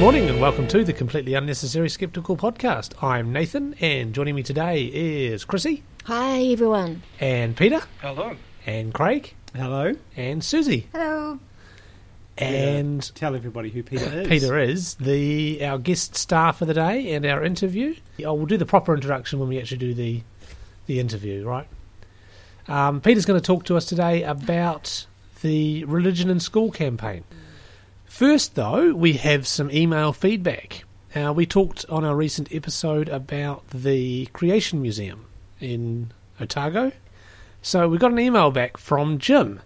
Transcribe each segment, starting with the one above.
morning and welcome to the Completely Unnecessary Skeptical podcast. I'm Nathan and joining me today is Chrissy Hi, everyone. and Peter Hello. and Craig Hello. and Siouxsie. Hello. And Tell everybody who Peter is. Peter is the our guest star for the day and our interview. Oh, we'll do the proper introduction when we actually do the the interview, right? Um, Peter's going to talk to us today about the Religion in School campaign. First, though, we have some email feedback. Uh, we talked on our recent episode about the Creation Museum in Otago. So we got an email back from Jim.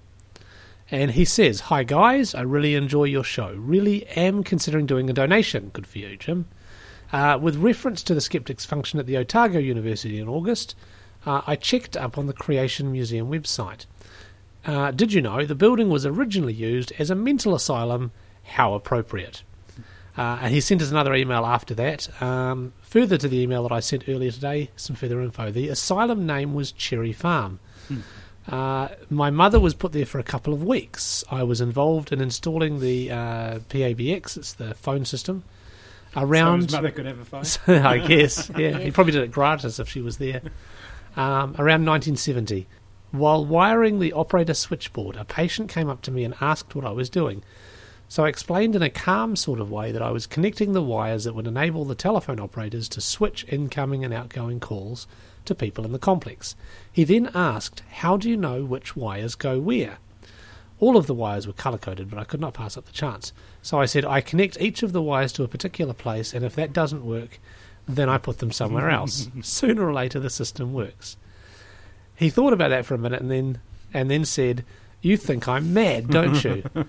And he says, Hi guys, I really enjoy your show. Really am considering doing a donation. Good for you, Jim. Uh, with reference to the Skeptics function at the Otago University in August, uh, I checked up on the Creation Museum website. Uh, did you know the building was originally used as a mental asylum? How appropriate. Uh, and he sent us another email after that. Um, further to the email that I sent earlier today, some further info. The asylum name was Cherry Farm. Uh, my mother was put there for a couple of weeks. I was involved in installing the uh, PABX, it's the phone system, So around. his mother could have a phone. I guess, yeah. He probably did it gratis if she was there. Um, around 1970. While wiring the operator switchboard, a patient came up to me and asked what I was doing. So I explained in a calm sort of way that I was connecting the wires that would enable the telephone operators to switch incoming and outgoing calls to people in the complex. He then asked, How do you know which wires go where? All of the wires were colour coded, but I could not pass up the chance. So I said, I connect each of the wires to a particular place, and if that doesn't work, then I put them somewhere else. Sooner or later, the system works. He thought about that for a minute and then and then said, "You think I'm mad, don't you?"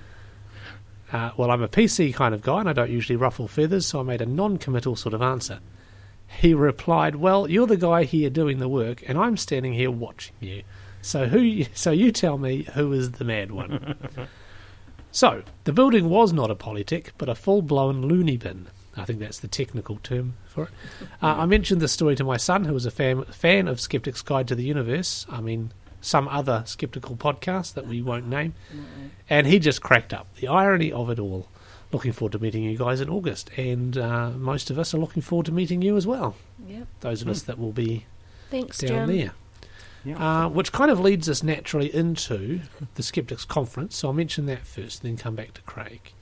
uh, well, I'm a PC kind of guy, and I don't usually ruffle feathers, so I made a non-committal sort of answer. He replied, "Well, you're the guy here doing the work, and I'm standing here watching you. So who? So you tell me who is the mad one?" so the building was not a polytech, but a full-blown loony bin. I think that's the technical term for it. Uh, I mentioned this story to my son, who was a fan, fan of Skeptic's Guide to the Universe. I mean, some other skeptical podcast that we won't name. And he just cracked up. The irony of it all. Looking forward to meeting you guys in August. And uh, most of us are looking forward to meeting you as well. Yep. Those of us that will be Thanks, down Jim. there. Yeah. Uh, which kind of leads us naturally into the Skeptics Conference. So I'll mention that first, then come back to Craig.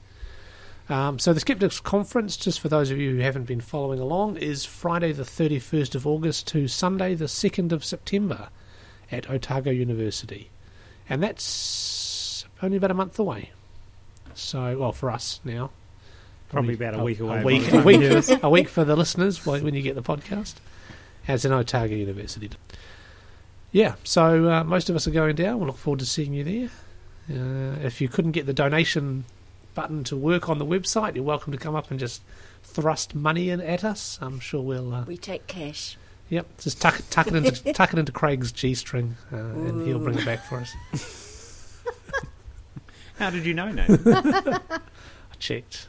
Um, so the Skeptics Conference, just for those of you who haven't been following along, is Friday the 31st of August to Sunday the 2nd of September at Otago University. And that's only about a month away. So, well, for us now. Probably about a week away A week, a week, you hear this. a week for the listeners when you get the podcast. As in Otago University. Yeah, so uh, most of us are going down. We'll look forward to seeing you there. Uh, if you couldn't get the donation button to work on the website, you're welcome to come up and just thrust money in at us. I'm sure we'll. Uh, We take cash. Yep, just tuck, tuck it into tuck it into Craig's g-string, uh, and he'll bring it back for us. How did you know, Nathan? I checked.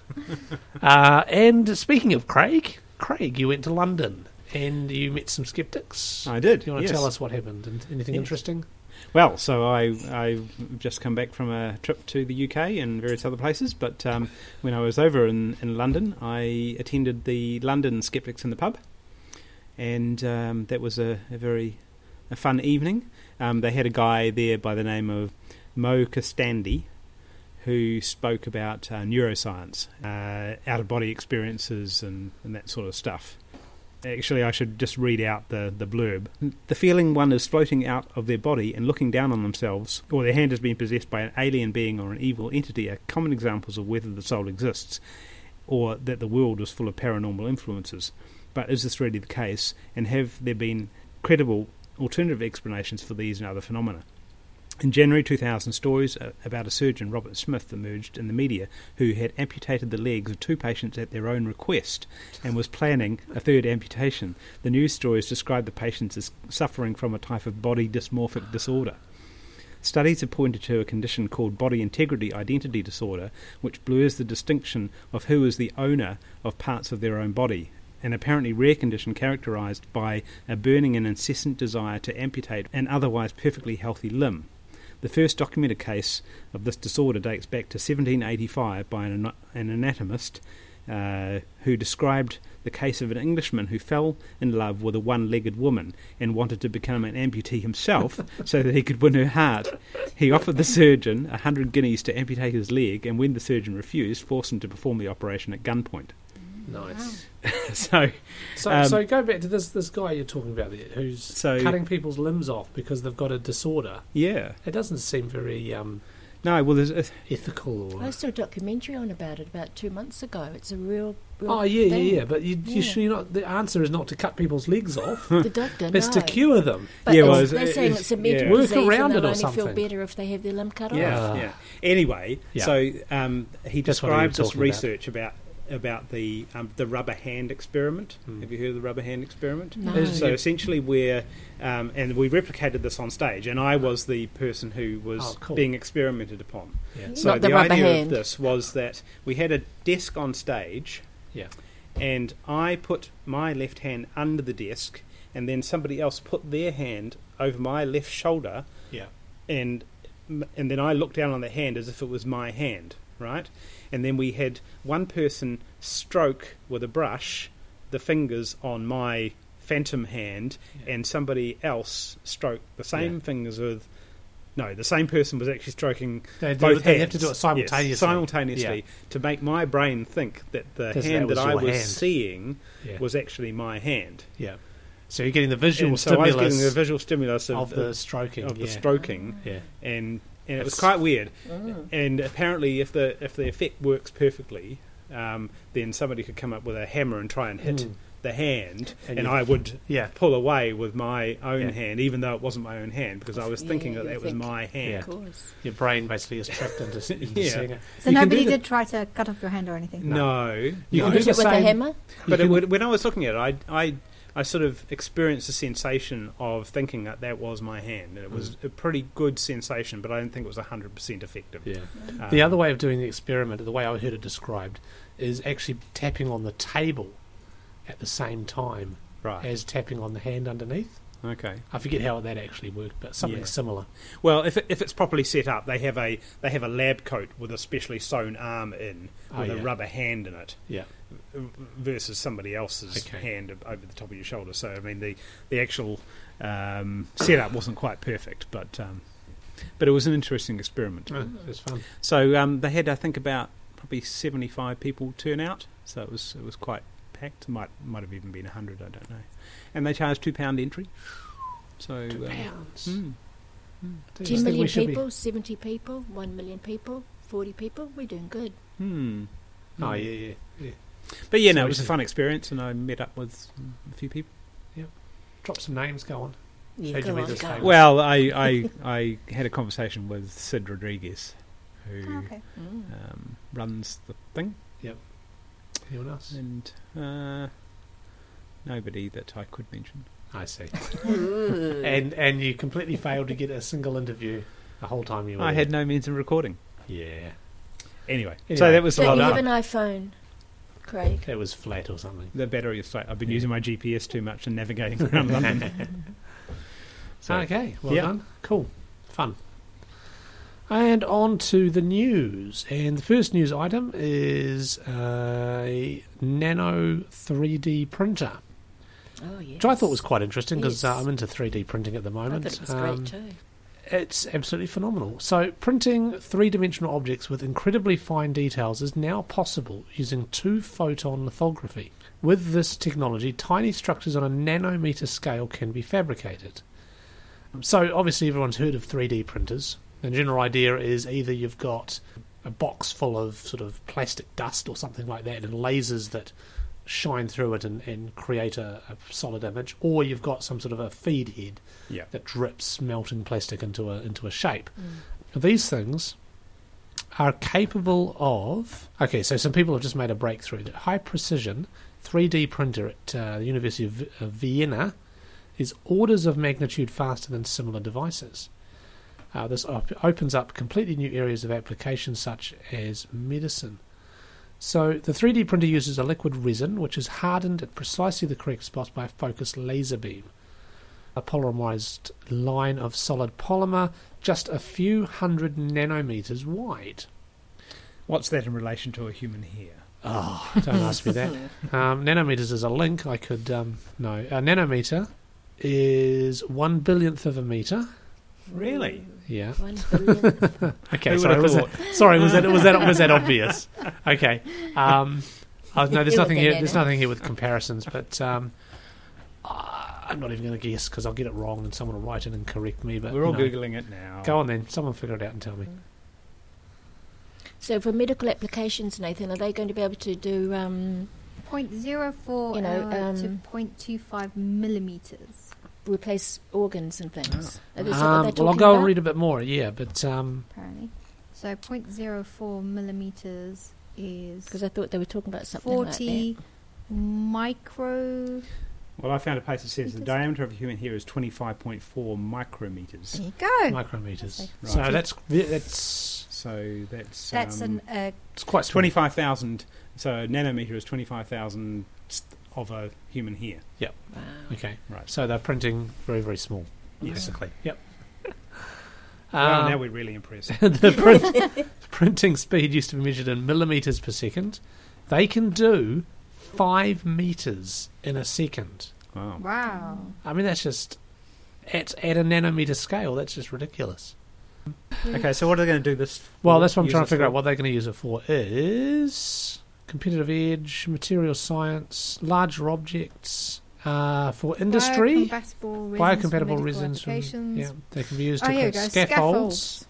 uh, and speaking of Craig, Craig, you went to London and you met some skeptics. I did. Do you want to yes. tell us what happened? And anything Yes. interesting? Well, so I I've just come back from a trip to the UK and various other places. But um, when I was over in, in London, I attended the London Skeptics in the Pub, and um, that was a, a very a fun evening. Um, they had a guy there by the name of Mo Costandi, who spoke about uh, neuroscience, uh, out of body experiences, and, and that sort of stuff. Actually, I should just read out the, the blurb. The feeling one is floating out of their body and looking down on themselves, or their hand has been possessed by an alien being or an evil entity, are common examples of whether the soul exists, or that the world is full of paranormal influences. But is this really the case, and have there been credible alternative explanations for these and other phenomena? In January 2000, stories about a surgeon, Robert Smith, emerged in the media who had amputated the legs of two patients at their own request and was planning a third amputation. The news stories described the patients as suffering from a type of body dysmorphic disorder. Studies have pointed to a condition called body integrity identity disorder, which blurs the distinction of who is the owner of parts of their own body, an apparently rare condition characterized by a burning and incessant desire to amputate an otherwise perfectly healthy limb. The first documented case of this disorder dates back to 1785 by an, an anatomist uh, who described the case of an Englishman who fell in love with a one legged woman and wanted to become an amputee himself so that he could win her heart. He offered the surgeon a hundred guineas to amputate his leg, and when the surgeon refused, forced him to perform the operation at gunpoint. Nice. so, So, Um, so go back to this this guy you're talking about there, who's So- cutting people's limbs off because they've got a disorder. yeah. It doesn't seem very um, No, well, there's. A, ethical. I saw a documentary on about it about two months ago. It's a real. real oh yeah, thing. yeah, yeah. But you, you Yeah. sure you're not? The answer is not to cut people's legs off. The doctor, it's no. to cure them. But Yeah, well, it's- they're saying it's- it's a mental yeah. Work disease around and it they'll or only feel better if they have their limb cut off. Yeah, Ah. yeah. Anyway, Yeah. so um, he That's what you were described this talking about. research about about the um, the rubber hand experiment. Hmm. Have you heard of the rubber hand experiment? No. So Yeah. essentially, where um, and we replicated this on stage, and I was the person who was Oh, cool. being experimented upon. Yeah. So Not the the, idea hand. of this was that we had a desk on stage, Yeah. and I put my left hand under the desk, and then somebody else put their hand over my left shoulder, Yeah. and and then I looked down on the hand as if it was my hand, right? And then we had one person stroke with a brush the fingers on my phantom hand, Yeah. and somebody else stroke the same Yeah. fingers with. No, the same person was actually stroking They, do, both they hands. have to do it Yes, simultaneously. simultaneously to make my brain think that the hand that that, I was hand. seeing Yeah. was actually my hand. yeah. So you're getting the visual And so I was stimulus getting the visual stimulus of, of the stroking. of yeah. the stroking, Yeah. and and it was quite weird. Mm. And apparently, if the if the effect works perfectly, um, then somebody could come up with a hammer and try and hit Mm. the hand, And and, I would Yeah. pull away with my own Yeah. hand, even though it wasn't my own hand, because I was Yeah, thinking you that that was my hand. Of course. Your brain basically is tricked into, s- into Yeah. seeing it. So You nobody do did try to cut off your hand or anything. No, You no. can do Hit it with a hammer. But it, would- when I was looking at it, I, I, I sort of experienced a sensation of thinking that that was my hand. And it was a pretty good sensation, but I don't think it was 100% effective. Yeah. Um, The other way of doing the experiment, the way I heard it described, is actually tapping on the table at the same time Right. as tapping on the hand underneath. Okay. I forget how that actually worked, but something Yeah. similar. Well, if it, if it's properly set up, they have a they have a lab coat with a specially sewn arm in Oh, with yeah. a rubber hand in it Yeah. V- versus somebody else's Okay. hand over the top of your shoulder. So I mean the the actual um, setup wasn't quite perfect, but um, but it was an interesting experiment. Oh, it was fun. So um, they had I think about probably seventy five people turn out. So it was it was quite packed. Might might have even been hundred. I don't know. And they charged two pound entry. So Two um, pounds. hmm. I just 10 think we million should be- people, 70 people, 1 million people, 40 people. We're doing good. Hmm. Oh, yeah, yeah. yeah. But yeah, So no, it was a fun experience, and I met up with a few people. Yeah, drop some names, go on. Yeah, go on, go on. Well, I, I I had a conversation with Sid Rodrigues, who Oh, okay. Mm. um, runs the thing, Yep. Anyone else? and uh, nobody that I could mention. I see. And and you completely failed to get a single interview the whole time you were I there. had no means of recording. Yeah. Anyway, Anyway. so that was a Don't lot you of have an iPhone, Craig? It was flat or something. the battery is flat. I've been Yeah. using my GPS too much and navigating around London. So, okay, well yeah. done. Cool. Fun. And on to the news. And the first news item is a nano 3D printer, Oh, yes. which I thought was quite interesting because Yes. uh, I'm into 3D printing at the I moment. thought it was Um, great too. It's absolutely phenomenal. So, printing three dimensional objects with incredibly fine details is now possible using two photon lithography. With this technology, tiny structures on a nanometer scale can be fabricated. So, obviously, everyone's heard of 3D printers. The general idea is either you've got a box full of sort of plastic dust or something like that, and lasers that shine through it and, and create a, a solid image, or you've got some sort of a feed head Yeah. that drips melting plastic into a into a shape. Mm. These things are capable of. Okay, so some people have just made a breakthrough. That high precision 3D printer at uh, the University of, V- of Vienna is orders of magnitude faster than similar devices. Uh, this op- opens up completely new areas of application, such as medicine. So the 3D printer uses a liquid resin, which is hardened at precisely the correct spot by a focused laser beam a polymerized line of solid polymer just a few hundred nanometers wide. What's that in relation to a human hair? Oh, don't ask me that. Um, nanometers is a link. I could um, no. A nanometer is one billionth of a meter. Really? Yeah. One billion. Okay. Who Sorry. Was that, sorry. Was that was that was that obvious? Okay. Um, oh, no, there's nothing here. There's nothing here with comparisons, but um, uh, I'm not even going to guess because I'll get it wrong and someone will write it and correct me. But We're all you know. googling it now. Go on then. Someone figure it out and tell me. so for medical applications, Nathan, are they going to be able to do? Um, 0.04 You know, uh, to um, 0.25 millimeters. Replace organs and things. Are this what they're Um, well, I'll talking go and read a bit more. Yeah, but um, apparently. So 0.04 millimeters is Because I thought they were talking about something like 40 micro. Well, I found a place that says the diameter of a human hair is 25.4 micrometers. There you go. micrometers. Right. So that's that's So that's That's um, an uh, it's quite 25,000. So a nanometer is 25,000 of a human hair. that. Wow. Okay. Right. So they're printing very very small, Yes. basically. Yep. Well, Um, now we're really impressed. the print, printing speed used to be measured in millimeters per second. They can do five meters in a second. Wow. wow. I mean, that's just at at a nanometer scale. That's just ridiculous. Okay, so what are they going to do this? Well, for? that's what I'm Use trying to figure for? out. What they're going to use it for is competitive edge, material science, larger objects uh, for industry, Biocompatible resins. for biocompatible resins. From, yeah, they can be used Oh, to here we create go. scaffolds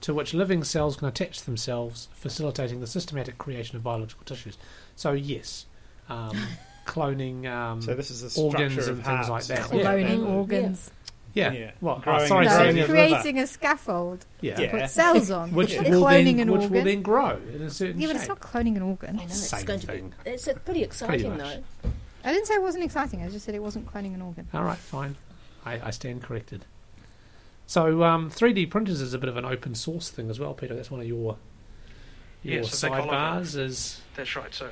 to which living cells can attach themselves, facilitating the systematic creation of biological tissues. So yes, um, cloning. Um, So this is the organs structure and of things like that. Cloning Yeah. organs. yeah. Yeah. Well, oh, Growing sorry, No, sorry, brain yeah. is creating a scaffold yeah. to Yeah. put cells on. Which They're will cloning then, an which organ. will then grow in a certain yeah, but it's not cloning an organ. I know it's Same going to thing. be. It's pretty exciting much. though. I didn't say it wasn't exciting. I just said it wasn't cloning an organ. All right, fine. I, I stand corrected. So um, 3D printers is a bit of an open source thing as well, Peter. That's one of your your Yes, so sidebars. Is That's right. So uh,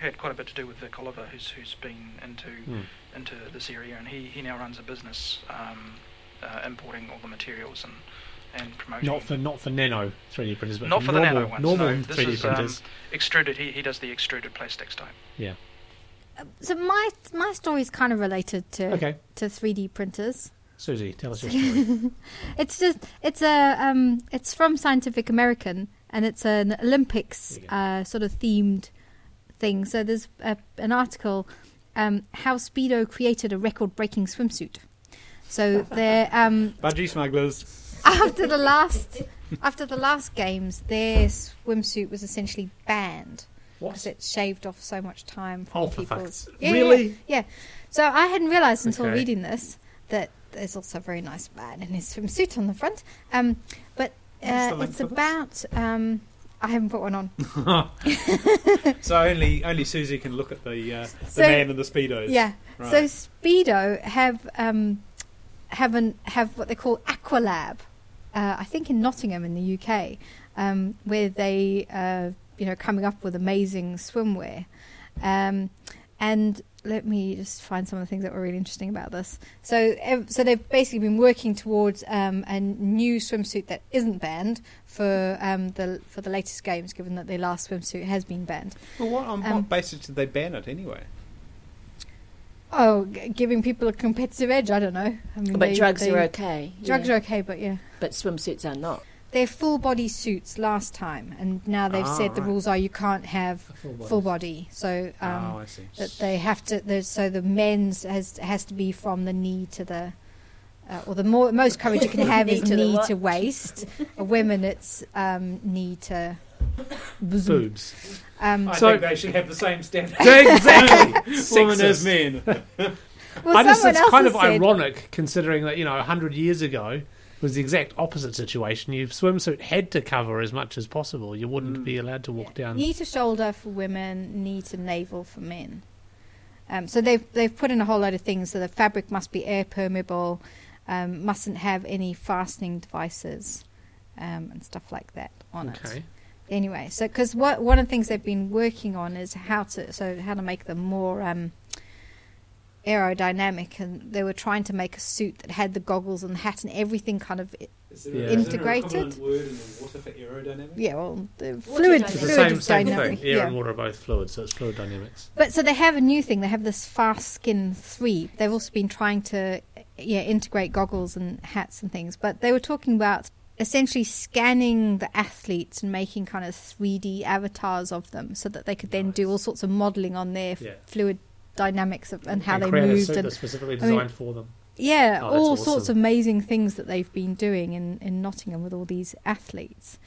had quite a bit to do with Vic Oliver, who's who's been into hmm. Into this area, and he, he now runs a business um, uh, importing all the materials and and promoting. not for not for nano 3D printers, but Not for, for the nano ones, normal no. 3D is, um, printers. extruded. He, he does the extruded plastics type. Yeah. So my my story is kind of related to okay, to 3D printers. Siouxsie, tell us your story. It's just it's a um it's from Scientific American and it's an Olympics There you go. uh, sort of themed thing. So there's a, an article um, how Speedo created a record-breaking swimsuit. So they're um, Budgie smugglers. after the last after the last games, their swimsuit was essentially banned because it shaved off so much time from Oh, for people's. Yeah, yeah, really? Yeah. So I hadn't realised until Okay. reading this that there's also a very nice man in his swimsuit on the front. Um, but uh, it's about. Um, I haven't put one on. So only only Siouxsie can look at the uh, the So- man in the speedos. Yeah. Right. So Speedo have um, have an, have what they call Aqualab. Uh, I think in Nottingham in the UK, um, where they uh, you know coming up with amazing swimwear. Um, and let me just find some of the things that were really interesting about this. So, so they've basically been working towards um, a new swimsuit that isn't banned for um, the for the latest games, given that their last swimsuit has been banned. Well, what, on Um, what basis did they ban it anyway? Oh, g- giving people a competitive edge. I don't know. I mean, But they- drugs they- are okay. Drugs yeah. are okay, but yeah, But swimsuits are not. They're full body suits last time, and now they've Ah, said the rules are you can't have Full full body. So um, oh, I see. that they have to. there's- So the men's has has to be from the knee to the. Uh, or the more most coverage you can have Knee is to knee to waist. A women, it's um, knee to bosom. Boobs. Um, I So- think they should have the same standard. exactly. Women as men. well, I just, someone it's kind of said, ironic considering that you know hundred years ago was the exact opposite situation. Your swimsuit had to cover as much as possible. You wouldn't Mm. be allowed to walk down. knee to shoulder for women, knee to navel for men. Um, so they've they've put in a whole load of things. So the fabric must be air permeable, um, mustn't have any fastening devices, um, and stuff like that on it. Okay. Anyway, so because what one of the things they've been working on is how to so how to make them more um, aerodynamic, and they were trying to make a suit that had the goggles and the hat and everything kind of Is there- Yeah. is there Integrated? word in water for aerodynamic? yeah, well, the Water fluid, dynamics. It's the fluid same, same dynamic. thing. Air yeah. and water are both fluids, so it's fluid dynamics. But so they have a new thing. They have this Fast Skin 3. They've also been trying to yeah, integrate goggles and hats and things. But they were talking about essentially scanning the athletes and making kind of 3D avatars of them so that they could then do all sorts of modeling on their Yeah. fluid dynamics of, and how they create a moved. suit And, that's specifically I mean- designed for them. yeah, Oh, all awesome. sorts of amazing things that they've been doing in, in Nottingham with all these athletes.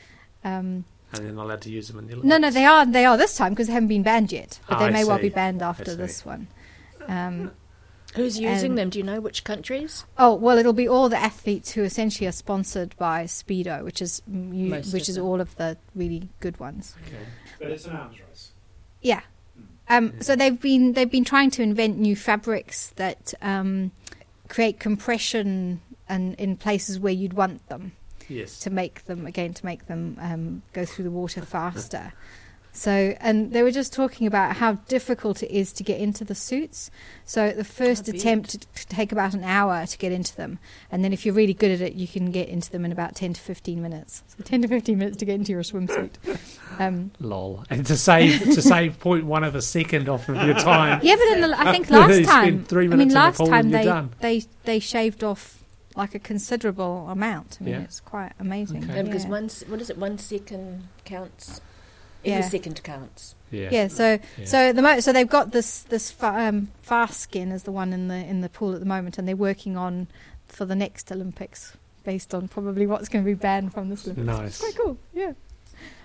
Um, And they're not allowed to use them in the Olympics. no, no, they are they are this time because they haven't been banned yet, but they I may well be banned after this one. Um, Who's using And- them? Do you know which countries? Oh well, it'll be all the athletes who essentially are sponsored by Speedo, which is you, Most which is them. all of the really good ones. Okay. But it's an arms race. Yeah. Um, so they've been they've been trying to invent new fabrics that um, create compression and in places where you'd want them Yes. to make them again to make them um, go through the water faster. So and they were just talking about how difficult it is to get into the suits. So the first attempt to to take about an hour to get into them, and then if you're really good at it, you can get into them in about ten to fifteen minutes. So ten to fifteen minutes to get into your swimsuit. Um, Lol. And to save to save point one of a second off of your time. yeah, but in the, I think last time, three I mean, in the last time they done. they they shaved off like a considerable amount. I mean, Yeah. it's quite amazing. Okay. Yeah, because Yeah. one, what is it? One second counts. Every Yeah. second counts. Yeah. Yeah, so Yeah. so the mo- so they've got this this fa- um, fast skin is the one in the in the pool at the moment, and they're working on for the next Olympics based on probably what's going to be banned from this Olympics. Nice. Quite cool, yeah.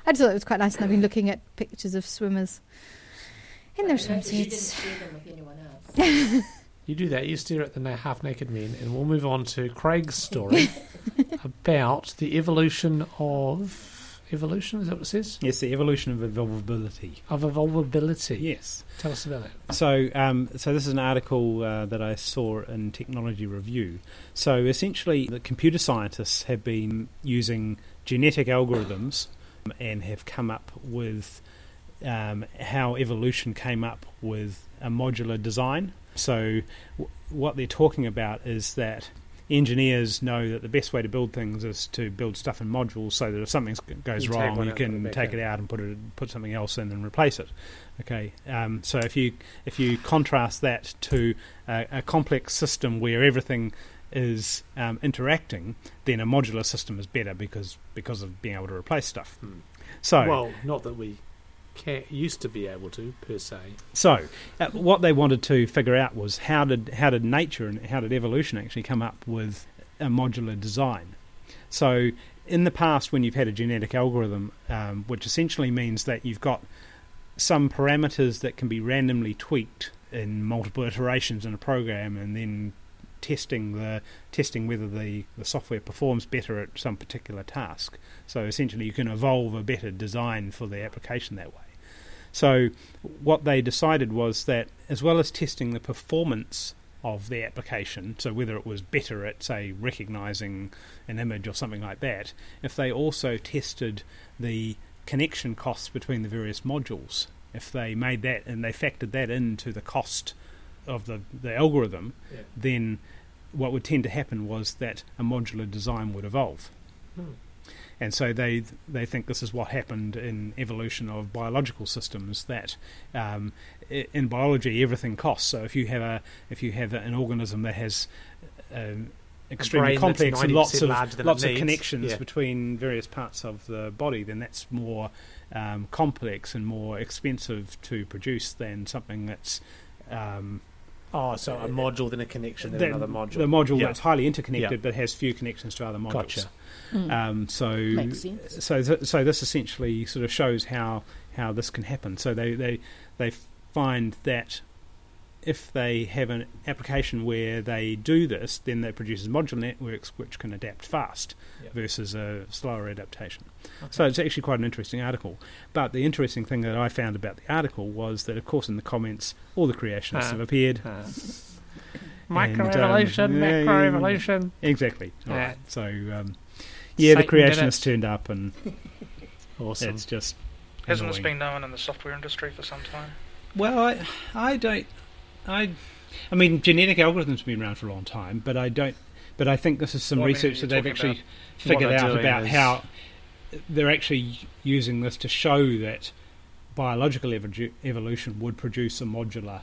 I just thought it was quite nice, and I've been looking at pictures of swimmers in their But you didn't swimsuits. share them with anyone else. You do that. You stare at the na- half-naked men, and we'll move on to Craig's story about the evolution of evolution. Is that what it says? Yes, the evolution of evolvability. Of evolvability. Yes. Tell us about it. So, um, so this is an article uh, that I saw in Technology Review. So, essentially, the computer scientists have been using genetic algorithms and have come up with um, how evolution came up with a modular design. So, w- what they're talking about is that engineers know that the best way to build things is to build stuff in modules, so that if something goes You wrong, you out and put can take it out and put it put something else in and replace it. Okay, um, so if you if you contrast that to a, a complex system where everything is um, interacting, then a modular system is better because because of being able to replace stuff. Hmm. So Well, not that we can used to be able to per se. so uh, what they wanted to figure out was how did how did nature and how did evolution actually come up with a modular design? So in the past, when you've had a genetic algorithm, um, which essentially means that you've got some parameters that can be randomly tweaked in multiple iterations in a program, and then testing the testing whether the, the software performs better at some particular task. So essentially, you can evolve a better design for the application that way. So what they decided was that as well as testing the performance of the application, so whether it was better at, say, recognizing an image or something like that, if they also tested the connection costs between the various modules, if they made that and they factored that into the cost of the, the algorithm, Yeah. then what would tend to happen was that a modular design would evolve. Hmm. And so they they think this is what happened in evolution of biological systems. That um, in biology everything costs. So if you have a if you have an organism that has um, extremely complex and lots of larger than it lots of connections yeah. between various parts of the body, then that's more um, complex and more expensive to produce than something that's um, Oh, so a module, then a connection, then the, another module. the module Yeah. that's highly interconnected Yeah. but has few connections to other modules. Gotcha. Mm. Um, so Makes sense. so so this essentially sort of shows how how this can happen. So they they they find that if they have an application where they do this, then that produces modular networks which can adapt fast Yep. versus a slower adaptation. Okay. So it's actually quite an interesting article. But the interesting thing that I found about the article was that, of course, in the comments, all the creationists Ah. have appeared. Uh, um, Microevolution, yeah, yeah, macroevolution. Exactly. All Yeah. right. So um, yeah, the Satan did creationists turned up, and Awesome. it's just Hasn't this been known in the software industry for some time? Well, I, I don't, I, I mean, genetic algorithms have been around for a long time, but I don't. But I think this is some Well, research that they've actually figured out about is- how they're actually using this to show that biological evo- evolution would produce a modular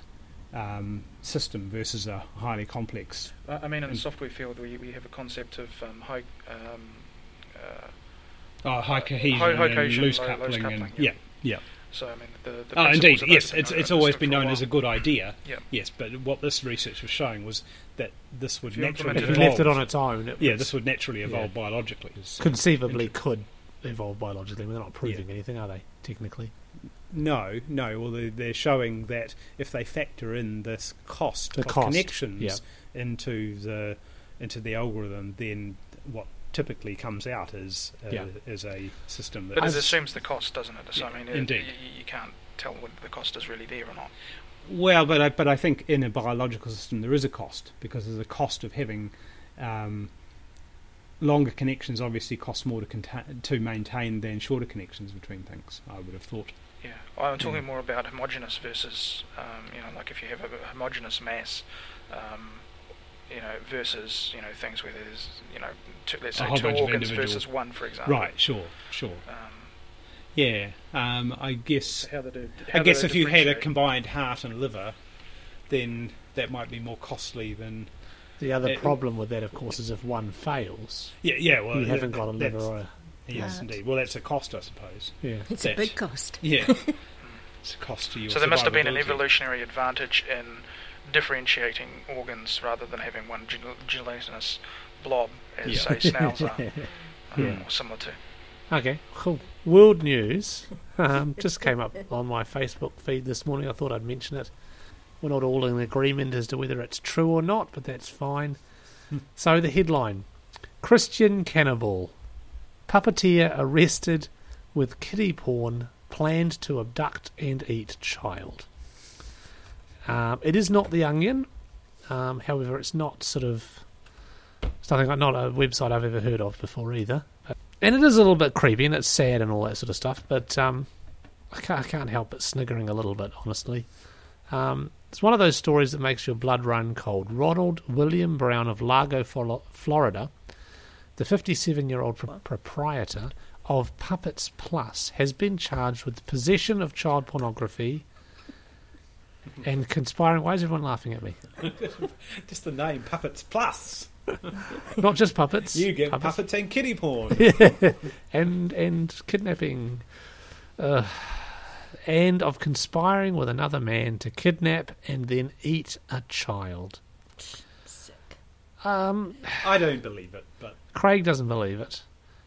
um, system versus a highly complex. I I mean, in the software field, we, we have a concept of um, high, um, uh, Oh, high cohesion, high and cohesion, loose low- loose coupling, coupling, and yeah. yeah, yeah. So I mean, the, the Oh, indeed, yes. It's it's always been known as a good idea. Yeah. Yes, but what this research was showing was that this would If naturally implemented If you left it on its own, it yeah, was this would naturally evolve Yeah. biologically. conceivably Inter- could evolve biologically. They're not proving anything, are they? Technically, No, no. Well, they- they're showing that if they factor in this cost The of cost, connections yeah. into the into the algorithm, then what typically comes out as uh, Yeah. is a system that But it assumes the cost, doesn't it? So Yeah, I mean, it, indeed. You, you can't tell whether the cost is really there or not. Well, but I, but I think in a biological system there is a cost because there's a cost of having um, longer connections. Obviously, cost more to contain, to maintain than shorter connections between things. I would have thought. Yeah, I'm talking Mm. more about homogeneous versus, um, you know, like if you have a homogeneous mass, um, you know, versus you know things where there's you know, two, let's say two organs versus one, for example. Right. Sure. Sure. Um, Yeah. Um, I guess. how they do, I guess they if you had a combined heart and liver, then that might be more costly than. the other It- problem with that, of course, is if one fails, Yeah. Yeah. Well, you that- haven't got a liver. Or a, Yes, Heart. indeed. Well, that's a cost, I suppose. yeah, It's That- a big cost. Yeah. it's a cost to you. So there must have been an evolutionary advantage in differentiating organs rather than having one gel- gelatinous blob, as Yeah. say snails are, um, Yeah. or similar to. Okay, cool. World news um, just came up on my Facebook feed this morning. I thought I'd mention it. We're not all in agreement as to whether it's true or not, but that's fine. so the headline: Christian cannibal, puppeteer arrested with kiddie porn, planned to abduct and eat child. Um, it is not the Onion, um, however, it's not sort of it's nothing not a website I've ever heard of before either and it is a little bit creepy and it's sad and all that sort of stuff. But um, I, can't, I can't help but sniggering a little bit, honestly. Um, it's one of those stories that makes your blood run cold. Ronald William Brown of Largo, Florida, the 57-year-old pro- proprietor of Puppets Plus, has been charged with possession of child pornography and conspiring. Why is everyone laughing at me? Just the name Puppets Plus. Not just puppets. You get puppets. puppets and kitty porn. and and kidnapping, uh, and of conspiring with another man to kidnap and then eat a child. Sick. Um, I don't believe it, but Craig doesn't believe it.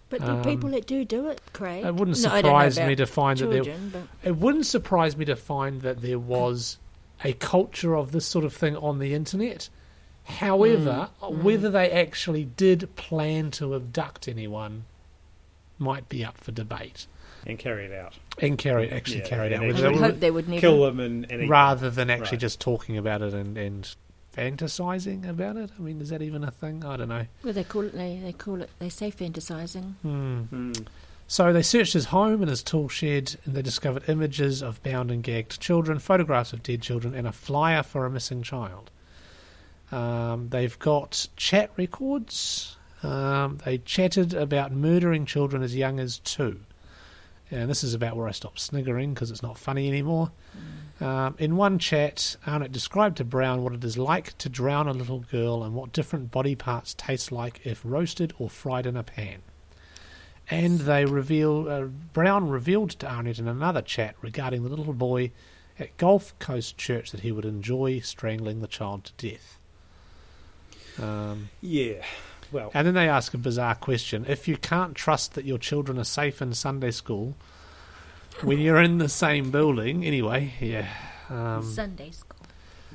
But the Um, people that do do it, Craig. It wouldn't No, I don't know surprise me to find that there. but It wouldn't surprise me to find that there was a culture of this sort of thing on the internet. However, Mm, whether they actually did plan to abduct anyone might be up for debate and carry it out. and carry it, actually Yeah, carry it out. and I would they hope they would never. Kill them and, and rather than actually Right. just talking about it and, and fantasizing about it. I mean, is that even a thing? I don't know. Well, they call it. They, they call it. They say fantasizing. Hmm. Mm. So they searched his home and his tool shed, and they discovered images of bound and gagged children, photographs of dead children, and a flyer for a missing child. Um, they've got chat records. Um, they chatted about murdering children as young as two. And this is about where I stopped sniggering because it's not funny anymore. Um, in one chat, Arnott described to Brown what it is like to drown a little girl and what different body parts taste like if roasted or fried in a pan. And they reveal uh, Brown revealed to Arnott in another chat regarding the little boy at Gulf Coast Church that he would enjoy strangling the child to death. Um, Yeah. Well, and then they ask a bizarre question: If you can't trust that your children are safe in Sunday school when you're in the same building, anyway, yeah. Um, Sunday school.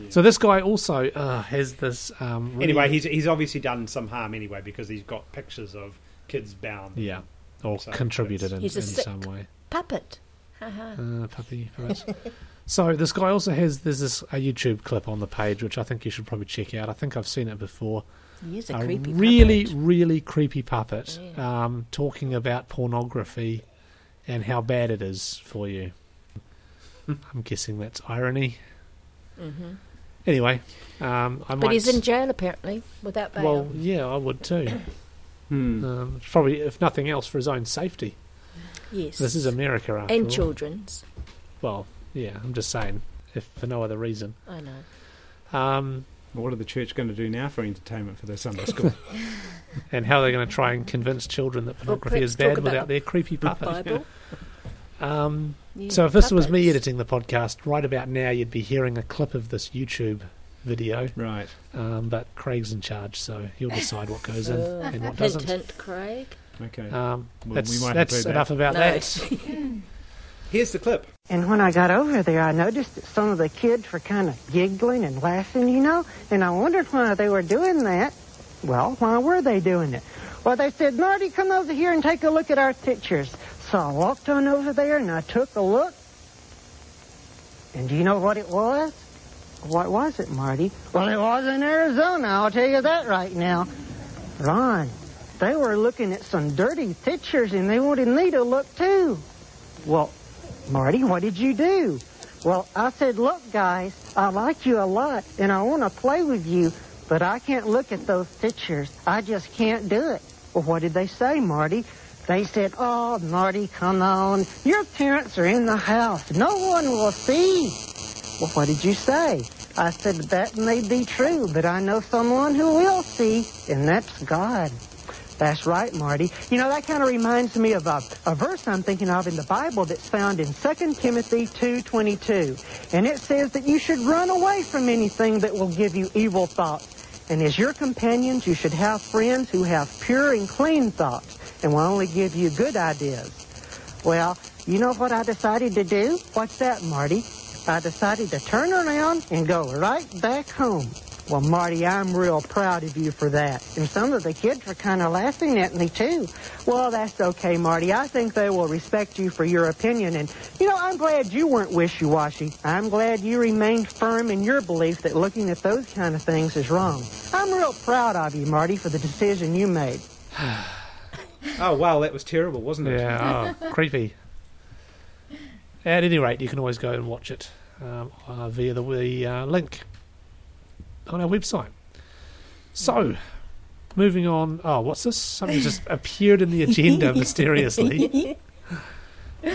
so this guy also uh, has this. Um, really- anyway, he's he's obviously done some harm anyway because he's got pictures of kids bound. yeah, or So contributed in, in He's a sick- some way. Puppet. Uh, puppy, perhaps. so this guy also has there's this a YouTube clip on the page which I think you should probably check out. I think I've seen it before. He is a, a creepy. really, puppet. really really creepy puppet Yeah. um, talking about pornography and how bad it is for you. I'm guessing that's irony. Mhm. Anyway, um, I might. But he's in jail apparently without bail. Well, yeah, I would too. Hmm. Um, probably, if nothing else, for his own safety. yes. This is America, after and all. children's. Well, yeah, I'm just saying, if for no other reason. I know. Um, What are the church going to do now for entertainment for their Sunday school? and how are they're going to try and convince children that pornography perhaps is bad about without their creepy puppet. Bible. Um, Yeah, so if this was me editing the podcast, right about now you'd be hearing a clip of this YouTube video. right. Um, but Craig's in charge, so he'll decide what goes in Uh, and what doesn't. hint, Craig. Okay. Um, Well, that's we might that's include that. enough about No. that. Here's the clip. And when I got over there, I noticed that some of the kids were kind of giggling and laughing, you know, and I wondered why they were doing that. Well, why were they doing it? Well, they said, Marty, come over here and take a look at our pictures. So I walked on over there and I took a look. And do you know what it was? What was it, Marty? Well, it was in Arizona, I'll tell you that right now. Ron, they were looking at some dirty pictures and they wanted me to look too. Well, Marty, what did you do? Well, I said, look, guys, I like you a lot and I want to play with you, but I can't look at those pictures. I just can't do it. Well, what did they say, Marty? They said, oh, Marty, come on. Your parents are in the house. No one will see. Well, what did you say? I said, that may be true, but I know someone who will see, and that's God. That's right, Marty. You know, that kind of reminds me of a, a verse I'm thinking of in the Bible that's found in 2 Timothy 2.22. And it says that you should run away from anything that will give you evil thoughts. And as your companions, you should have friends who have pure and clean thoughts and will only give you good ideas. Well, you know what I decided to do? What's that, Marty? I decided to turn around and go right back home. Well, Marty, I'm real proud of you for that. And some of the kids were kind of laughing at me, too. Well, that's okay, Marty. I think they will respect you for your opinion. And, you know, I'm glad you weren't wishy-washy. I'm glad you remained firm in your belief that looking at those kind of things is wrong. I'm real proud of you, Marty, for the decision you made. Oh, wow, that was terrible, wasn't it? Yeah, oh, creepy. At any rate, you can always go and watch it um, uh, via the, the uh, link on our website. So, moving on. Oh, what's this? Something just appeared in the agenda mysteriously.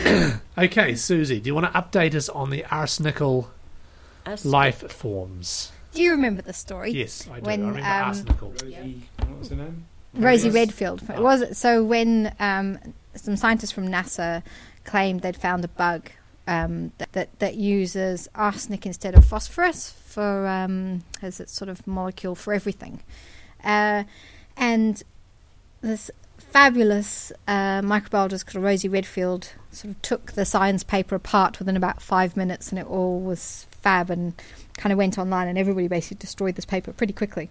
okay, Susie, do you want to update us on the arsenical Us- life forms? Do you remember the story? Yes, I do. When, I remember um, arsenical. Rosie, what was her name? Rosie Yes. Redfield. Oh. was so when um, some scientists from NASA claimed they'd found a bug um, that, that that uses arsenic instead of phosphorus for um, as its sort of molecule for everything, uh, and this fabulous uh, microbiologist called Rosie Redfield sort of took the science paper apart within about five minutes, and it all was fab and kind of went online, and everybody basically destroyed this paper pretty quickly.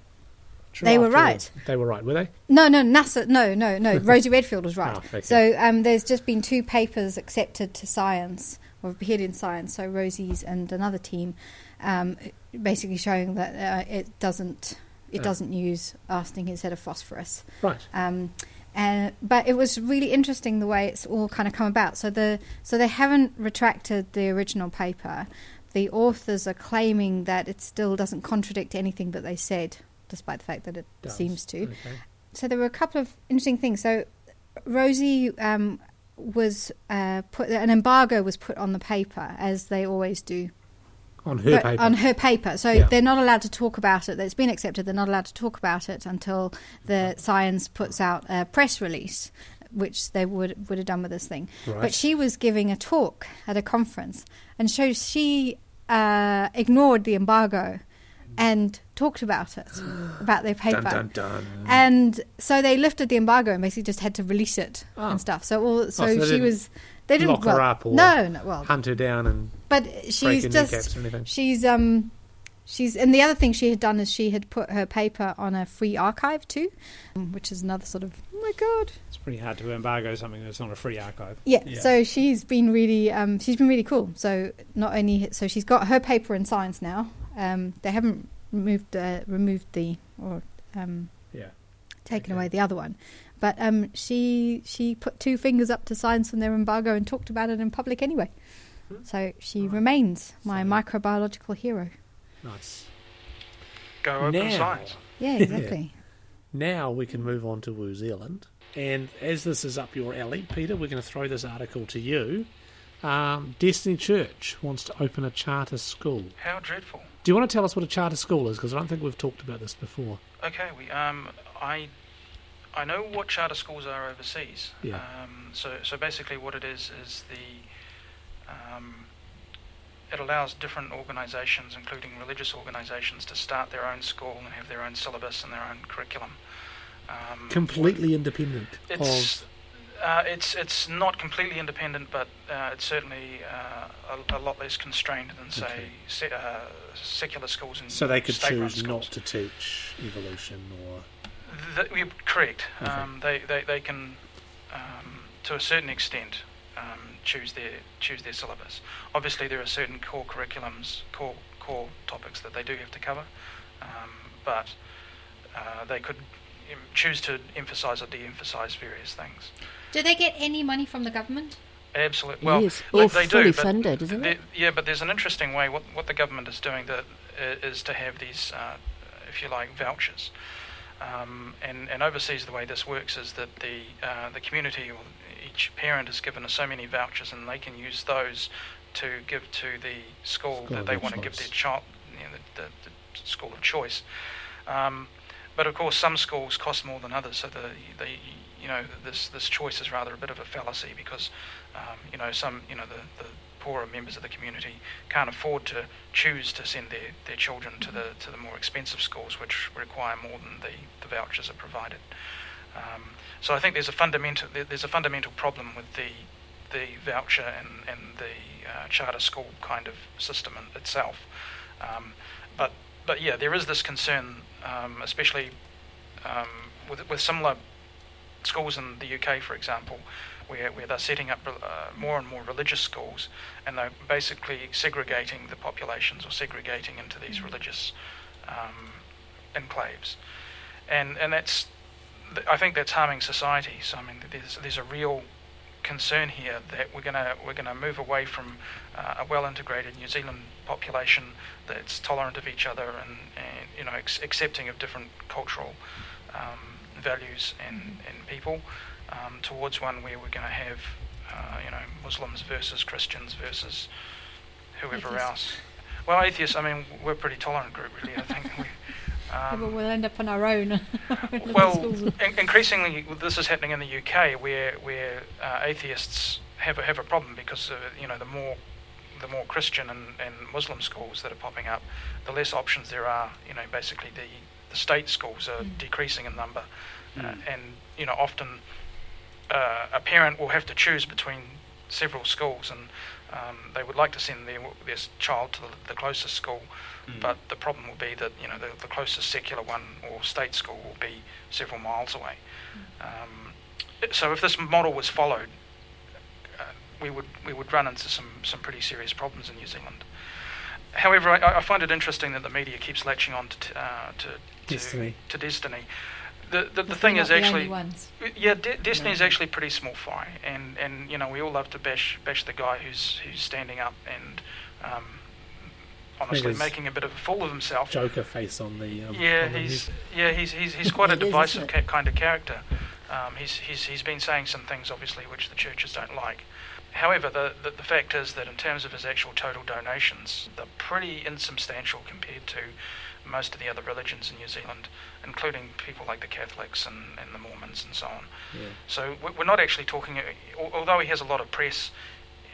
They were right. all. They were right, were they? No, no, NASA. No, no, no. Rosie Redfield was right. Oh. So um, there's just been two papers accepted to science or appeared in science. So Rosie's and another team, um, basically showing that uh, it doesn't it Oh. doesn't use arsenic instead of phosphorus. Right. Um, and, but it was really interesting the way it's all kind of come about. So the so they haven't retracted the original paper. The authors are claiming that it still doesn't contradict anything that they said, despite the fact that it Does. seems to Okay. so there were a couple of interesting things. So Rosie um, was uh, put an embargo was put on the paper as they always do On her but paper. on her paper. So Yeah. they're not allowed to talk about it. It's been accepted. They're not allowed to talk about it until the science puts out a press release, which they would would have done with this thing. right. But she was giving a talk at a conference, and so she uh, ignored the embargo and talked about it, about their paper. dun, dun, dun. And so they lifted the embargo and basically just had to release it Oh. and stuff. So all, so, so she was they didn't lock her up or no, no, well, Hunt her down and but she's her just kneecaps or anything. she's um she's and the other thing she had done is she had put her paper on a free archive too, which is another sort of oh my god. It's pretty hard to embargo something that's not a free archive. Yeah, Yeah. so she's been really um she's been really cool. So not only so she's got her paper in science now. Um they haven't removed uh, removed the or um Yeah. taken Okay. away the other one. But um, she she put two fingers up to science from their embargo and talked about it in public anyway. Hmm. So she Right. remains my So- microbiological hero. Nice. go open Now. science. Yeah, exactly. Now we can move on to New Zealand. And as this is up your alley, Peter, we're going to throw this article to you. Um, Destiny Church wants to open a charter school. How dreadful. Do you want to tell us what a charter school is? Because I don't think we've talked about this before. Okay, we um, I I know what charter schools are overseas. Yeah. Um, so so basically, what it is is the um, it allows different organisations, including religious organisations, to start their own school and have their own syllabus and their own curriculum. Um, Completely independent It's of. Uh, it's it's not completely independent, but uh, it's certainly uh, a, a lot less constrained than say Okay. se- uh, secular schools and So they could choose not to teach evolution or. Th you're correct. Okay. Um, they, they they can, um, to a certain extent, um, choose their choose their syllabus. Obviously, there are certain core curriculums, core core topics that they do have to cover, um, but uh, they could choose to emphasise or de-emphasise various things. Do they get any money from the government? Absolutely. Well, yes, they- all they fully do, but funded, isn't it? Yeah, but there's an interesting way. What what the government is doing that i- is to have these, uh, if you like, vouchers. Um, and, and overseas, the way this works is that the uh, the community or each parent is given so many vouchers, and they can use those to give to the school, School that they their want to give their child, you know, the, the, the school of choice. Um, but of course, some schools cost more than others, so the, the you know this this choice is rather a bit of a fallacy because um, you know some you know the, the poorer members of the community can't afford to choose to send their, their children to the to the more expensive schools, which require more than the, the vouchers are provided. Um, so I think there's a fundamental there's a fundamental problem with the the voucher and and the uh, charter school kind of system itself. Um, but but yeah, there is this concern, um, especially um, with with similar schools in the UK, for example, where, where they're setting up uh, more and more religious schools, and they're basically segregating the populations or segregating into these religious um, enclaves, and and that's I think that's harming society. So I mean, there's there's a real concern here that we're gonna we're gonna move away from uh, a well integrated New Zealand population that's tolerant of each other and, and you know ex- accepting of different cultural um, values and, and people um, towards one where we're going to have uh, you know Muslims versus Christians versus whoever Atheists. else. Well, atheists. I mean, we're a pretty tolerant group, really. I think. We, Yeah, um, we'll end up on our own. Well, in- increasingly, this is happening in the UK, where where uh, atheists have a, have a problem because uh, you know the more the more Christian and, and Muslim schools that are popping up, the less options there are. You know, basically the the state schools are Mm. decreasing in number, uh, Mm. and you know often uh, a parent will have to choose between several schools, and um, they would like to send their their child to the, the closest school, Mm. but the problem will be that you know the, the closest secular one or state school will be several miles away. Um, so if this model was followed, uh, we would we would run into some some pretty serious problems in New Zealand. However, I, I find it interesting that the media keeps latching on to uh, to, to Destiny. To Destiny. The the, the thing is the actually ones. yeah, De- Destiny is Yeah. actually pretty small fry, and, and you know we all love to bash bash the guy who's who's standing up and um, honestly making a bit of a fool of himself. Joker face on the. Um, Yeah, on the he's news. yeah he's he's, he's quite a divisive isn't ca- kind of character. Um, he's he's he's been saying some things obviously which the churches don't like. However, the, the the fact is that in terms of his actual total donations, they're pretty insubstantial compared to most of the other religions in New Zealand, including people like the Catholics and, and the Mormons and so on. Yeah. So we- we're not actually talking, although he has a lot of press,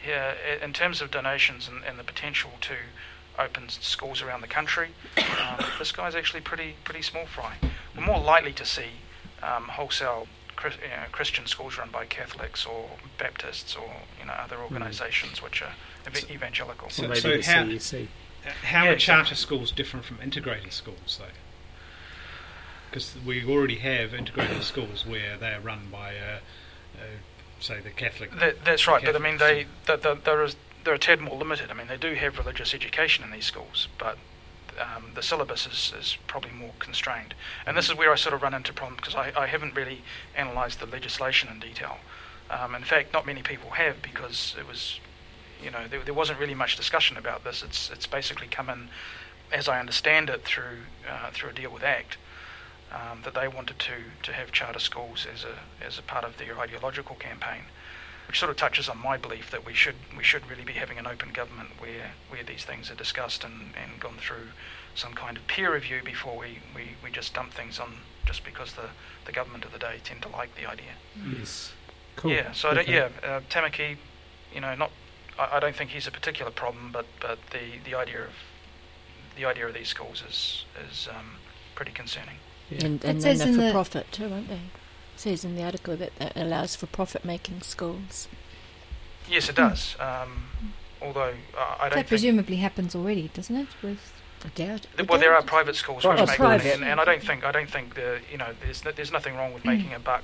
uh, in terms of donations and, and the potential to open schools around the country, um, this guy's actually pretty pretty small fry. We're more likely to see um, wholesale Chris, you know, Christian schools run by Catholics or Baptists or you know other organisations which are ev- So- evangelical. Or So- so how- CEC. How Yeah, are charter exactly. schools different from integrated schools, though? Because we already have integrated schools where they are run by, uh, uh, say, the Catholic. That, that's right, but I mean, they Catholics. the, the, there is they're a tad more limited. I mean, they do have religious education in these schools, but um, the syllabus is, is probably more constrained. And this is where I sort of run into problems because I, I haven't really analysed the legislation in detail. Um, in fact, not many people have because it was, you know, there, there wasn't really much discussion about this. It's it's basically come in as I understand it through uh, through a deal with ACT, um, that they wanted to, to have charter schools as a as a part of their ideological campaign, which sort of touches on my belief that we should we should really be having an open government where where these things are discussed and, and gone through some kind of peer review before we, we, we just dump things on just because the, the government of the day tend to like the idea. Yes. Cool. Yeah, so I don't, Okay. yeah, uh, Tamaki, you know, not I, I don't think he's a particular problem, but, but the, the idea of the idea of these schools is is um, pretty concerning. Yeah. And, and says then in they're the- for profit too, aren't they? It says in the article that that allows for profit making schools. Yes, it does. Um, although uh, I don't That think presumably happens already, doesn't it? With I doubt. I Well, there are private schools Private which make schools. money, and, and I don't think I don't think the you know there's no- there's nothing wrong with Mm. making a buck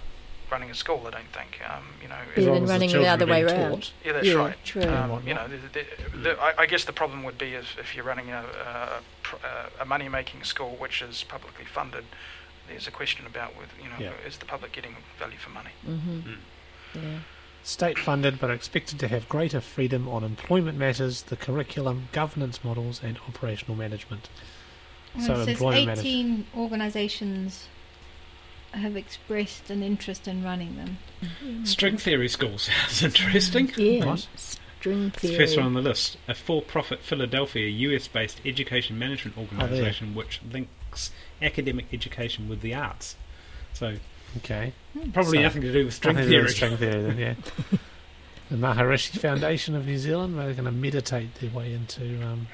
running a school. I don't think um, you know. As Yeah, long as running it the other way around. taught. Yeah, that's Yeah, right. true. Um, you know, the, the, the, I, I guess the problem would be if, if you're running a, a, a money-making school which is publicly funded. There's a question about with you know Yeah. is the public getting value for money? Mm-hmm. Mm. Yeah. State funded but are expected to have greater freedom on employment matters, the curriculum, governance models, and operational management. Well, So it says employment manage- 18 organisations have expressed an interest in running them. String theory school sounds interesting. Yeah. What? String It's theory. the first one on the list. A for-profit Philadelphia US-based education management organisation which links academic education with the arts. So Okay. probably So- nothing to do with string Nothing to do theory. with String theory, then, yeah. the Maharishi Foundation of New Zealand, they're going to meditate their way into. Um,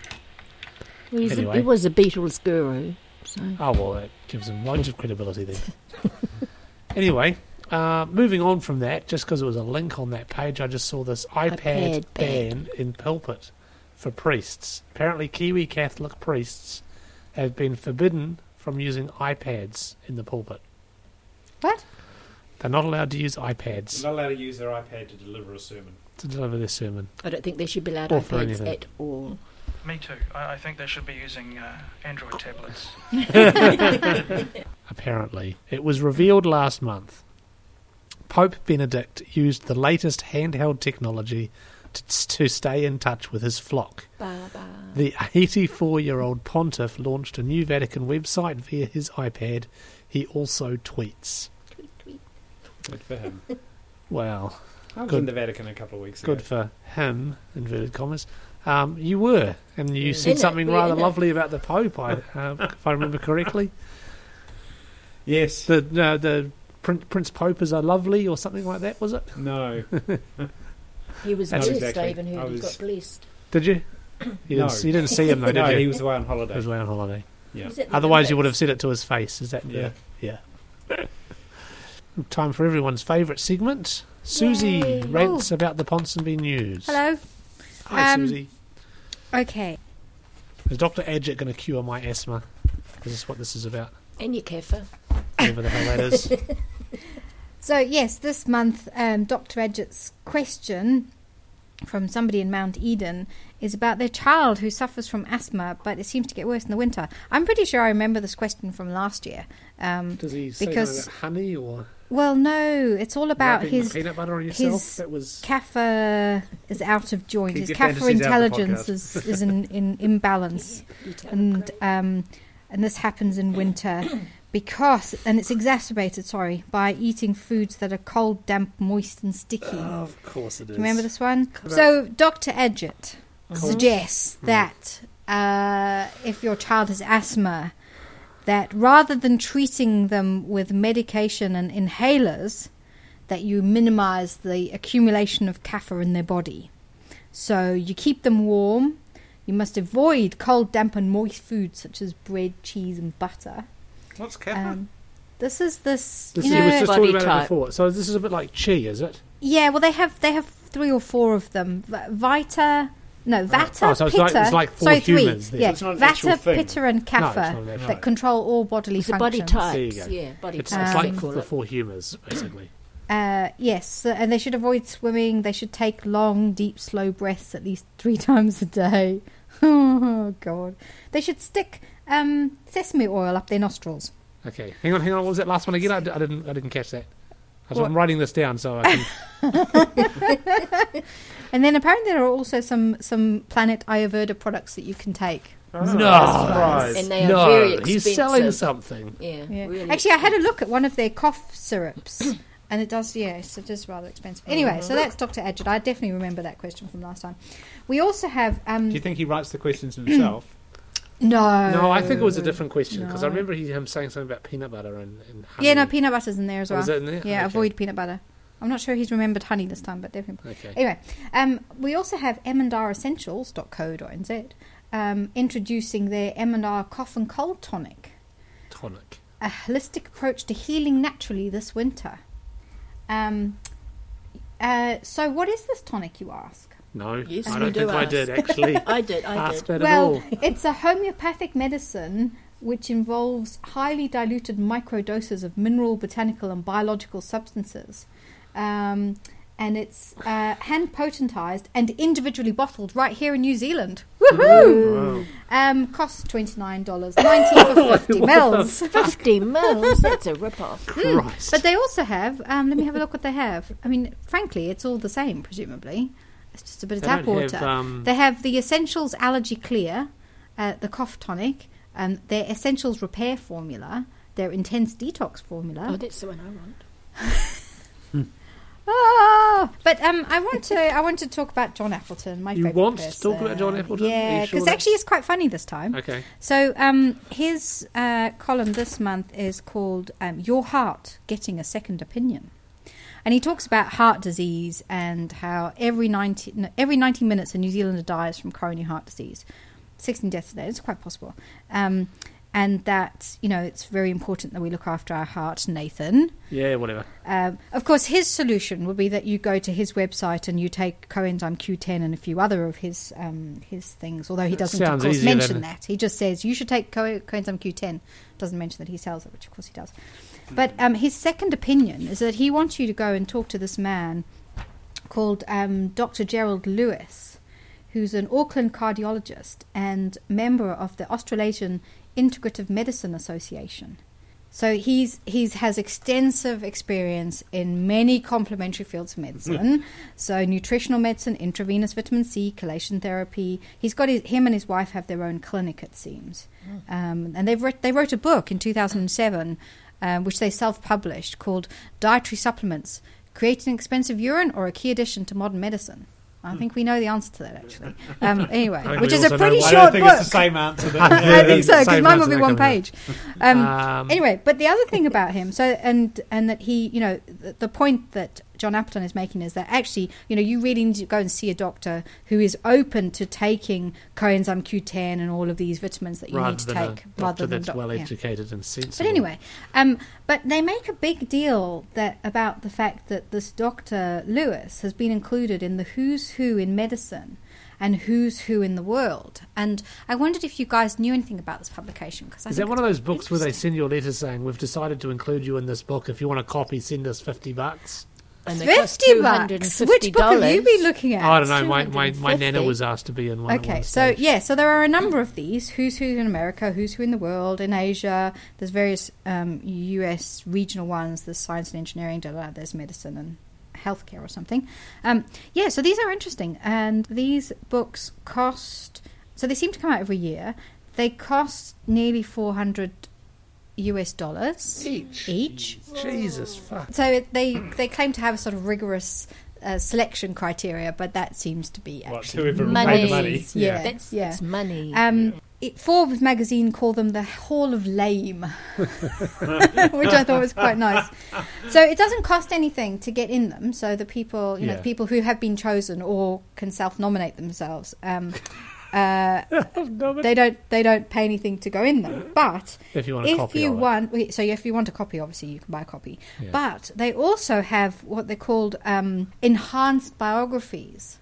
Well, he's a- Anyway. he was a Beatles guru. So. oh, well, that gives them loads of credibility then. anyway, uh, moving on from that, just because it was a link on that page, I just saw this iPad, iPad ban in pulpit for priests. Apparently, Kiwi Catholic priests have been forbidden from using iPads in the pulpit. What? They're not allowed to use iPads They're not allowed to use their iPad to deliver a sermon. to deliver their sermon. I don't think they should be allowed Or for iPads anything. at all. Me too. I, I think they should be using uh, Android tablets. apparently. It was revealed last month. Pope Benedict used the latest handheld technology to, to stay in touch with his flock. Ba, ba. The 84 year old pontiff launched a new Vatican website via his iPad. He also tweets. Tweet, tweet. Good for him. Well, I was Good. in the Vatican a couple of weeks good ago. for him, inverted commas. Um, you were, and you Yeah. said In it, something yeah, rather in it. lovely about the Pope, I, uh, if I remember correctly. Yes. The, uh, the Prince, Prince Pope is lovely, or something like that, was it? no. He was That's blessed. exactly. I even heard I he was- got blessed. Did you? You No. didn't, you didn't see him though, did no, you? he was away on He holiday. was away on holiday. Yeah. Was it Otherwise, you would have Olympics? said it to his face. Is that Yeah. the, yeah? Time for everyone's favourite segment. Siouxsie Yay. rants about the Ponsonby news. Hello. Hi, Um, Siouxsie. Okay. Is Dr. Ajit going to cure my asthma? Is this what this is about? And your kapha. Whatever the hell that is. So, yes, this month, um, Dr. Ajit's question from somebody in Mount Eden is about their child who suffers from asthma, but it seems to get worse in the winter. I'm pretty sure I remember this question from last year. Um, Does he say Because- something about honey or well, no, it's all about his peanut butter on yourself? his that was Kapha is out of joint. Keep His your Kapha fantasies out of the intelligence is, is in, in imbalance. And um, and this happens in winter because and it's exacerbated sorry by eating foods that are cold damp moist and sticky Oh, of course it is do you remember this one About- so dr Ajit. Suggests Hmm. that uh, if your child has asthma that rather than treating them with medication and inhalers that you minimize the accumulation of kapha in their body so you keep them warm you must avoid cold, damp, and moist foods such as bread, cheese, and butter. What's Kapha? Um, this is this, This you is, know, we was just talking about it type. before. So this is a bit like chi, is it? yeah. Well, they have they have three or four of them. Vita, no, Vata, Oh, so it's Pitta. like- like four sorry, three. humans then. Yeah, It's not an actual Vata. Pitta, and Kapha not an actual- that control all bodily It's the body functions. There you types. go. Yeah, body It's, types. it's like they the four humors, basically. Uh, yes, and they should avoid swimming. They should take long, deep, slow breaths at least three times a day. oh God! They should stick um, sesame oil up their nostrils. Okay, hang on, hang on. What was that last one again? I, d- I didn't, I didn't catch that. I was- I'm writing this down so I can. And then apparently there are also some some Planet Ayurveda products that you can take Oh, No. surprise. And they are no, very expensive. he's selling something. Yeah, Yeah. really Actually, I had a look at one of their cough syrups, and it does, yes, it is rather expensive. Anyway, so that's Dr. Ajit. I definitely remember that question from last time. We also have. Um, Do you think he writes the questions himself? no. No, I think it was a different question because I remember he, him saying something about peanut butter and, and. Yeah, no, peanut butter's in there as Oh, well. is that in there? Yeah, Okay. avoid peanut butter. I'm not sure he's remembered honey this time, but definitely. Okay. Anyway, um, we also have emmendaressentials.co.nz um, introducing their Emendar Cough and Cold Tonic, Tonic. a holistic approach to healing naturally this winter. Um, uh, so, what is this tonic, you ask? No, Yes, I don't do think I did actually. I did, I ask did. that at well, all. it's a homeopathic medicine which involves highly diluted microdoses of mineral, botanical, and biological substances. Um, and it's uh, hand potentized and individually bottled right here in New Zealand. Woohoo! Wow. Um, costs $29, 90 for 50 mils. 50 mils, that's a rip-off. Christ. But they also have, um, let me have a look what they have. I mean, frankly, it's all the same, presumably. It's just a bit of They tap water. have, um, They have the Essentials Allergy Clear, uh, the Cough Tonic, um, their Essentials Repair Formula, their Intense Detox Oh, Formula. that's the one I want. Ah! But um, I want to I want to talk about John Appleton, my You favourite want to talk about John. Appleton? Yeah, because that- actually it's quite funny this time. okay. So um, his uh, column this month is called um, "Your Heart Getting a Second Opinion," and he talks about heart disease and how every ninety no, every ninety minutes a New Zealander dies from coronary heart disease. Sixteen deaths a day. It's quite possible. Um, and that you know it's very important that we look after our heart, Nathan. Yeah, whatever. Um, of course, his solution would be that you go to his website and you take coenzyme Q10 and a few other of his um, his things. Although he doesn't, of course, mention than- that. He just says you should take co- coenzyme Q10. Doesn't mention that he sells it, which of course he does. But um, his second opinion is that he wants you to go and talk to this man called um, Dr. Gerald Lewis, who's an Auckland cardiologist and member of the Australasian Integrative Medicine Association. So he's he's has extensive experience in many complementary fields of medicine. so nutritional medicine, intravenous vitamin C, chelation therapy. He's got his, him and his wife have their own clinic, it seems. Um, and they've writ, they wrote a book in 2007, um, which they self-published called "Dietary Supplements: Creating Expensive Urine or a Key Addition to Modern Medicine." I think we know the answer to that actually. Um, anyway, which is a also know pretty why. I short think book. it's the same answer. That, I think so because mine will be one page. Um, Um, anyway, but the other thing about him, so and and that he, you know, the, the point that John Appleton is making is that actually, you know, you really need to go and see a doctor who is open to taking coenzyme Q10 and all of these vitamins that you rather need to take, rather than that's doc- well yeah. educated and sensible. But anyway, um, but they make a big deal that about the fact that this Doctor Lewis has been included in the Who's Who in medicine and Who's Who in the world. And I wondered if you guys knew anything about this publication because is that one of those books where they send you a letter saying we've decided to include you in this book? If you want a copy, send us fifty bucks. And they cost fifty bucks? Which book have you been looking at? I don't know. My, my, my nana was asked to be in one. Okay, one so yeah, so there are a number of these. Who's who in America? Who's who in the world? In Asia, there's various um, U.S. regional ones. There's science and engineering. Da, da, da, there's medicine and healthcare or something. Um, yeah, so these are interesting, and these books cost. So they seem to come out every year. They cost nearly four hundred U.S. dollars each, each. Jesus fuck. So they they claim to have a sort of rigorous. Uh, selection criteria, but that seems to be What, actually whoever Money. paid the money. Yeah. That's, Yeah. that's money. Um, it, Forbes magazine called them the Hall of Lame, which I thought was quite nice. So it doesn't cost anything to get in them. So the people, you know, the people who have been chosen or can self-nominate themselves, um, uh, they don't they don't pay anything to go in them. But If you want a if copy you want, so if you want a copy, obviously you can buy a copy. Yeah. But they also have what they're called um, enhanced biographies.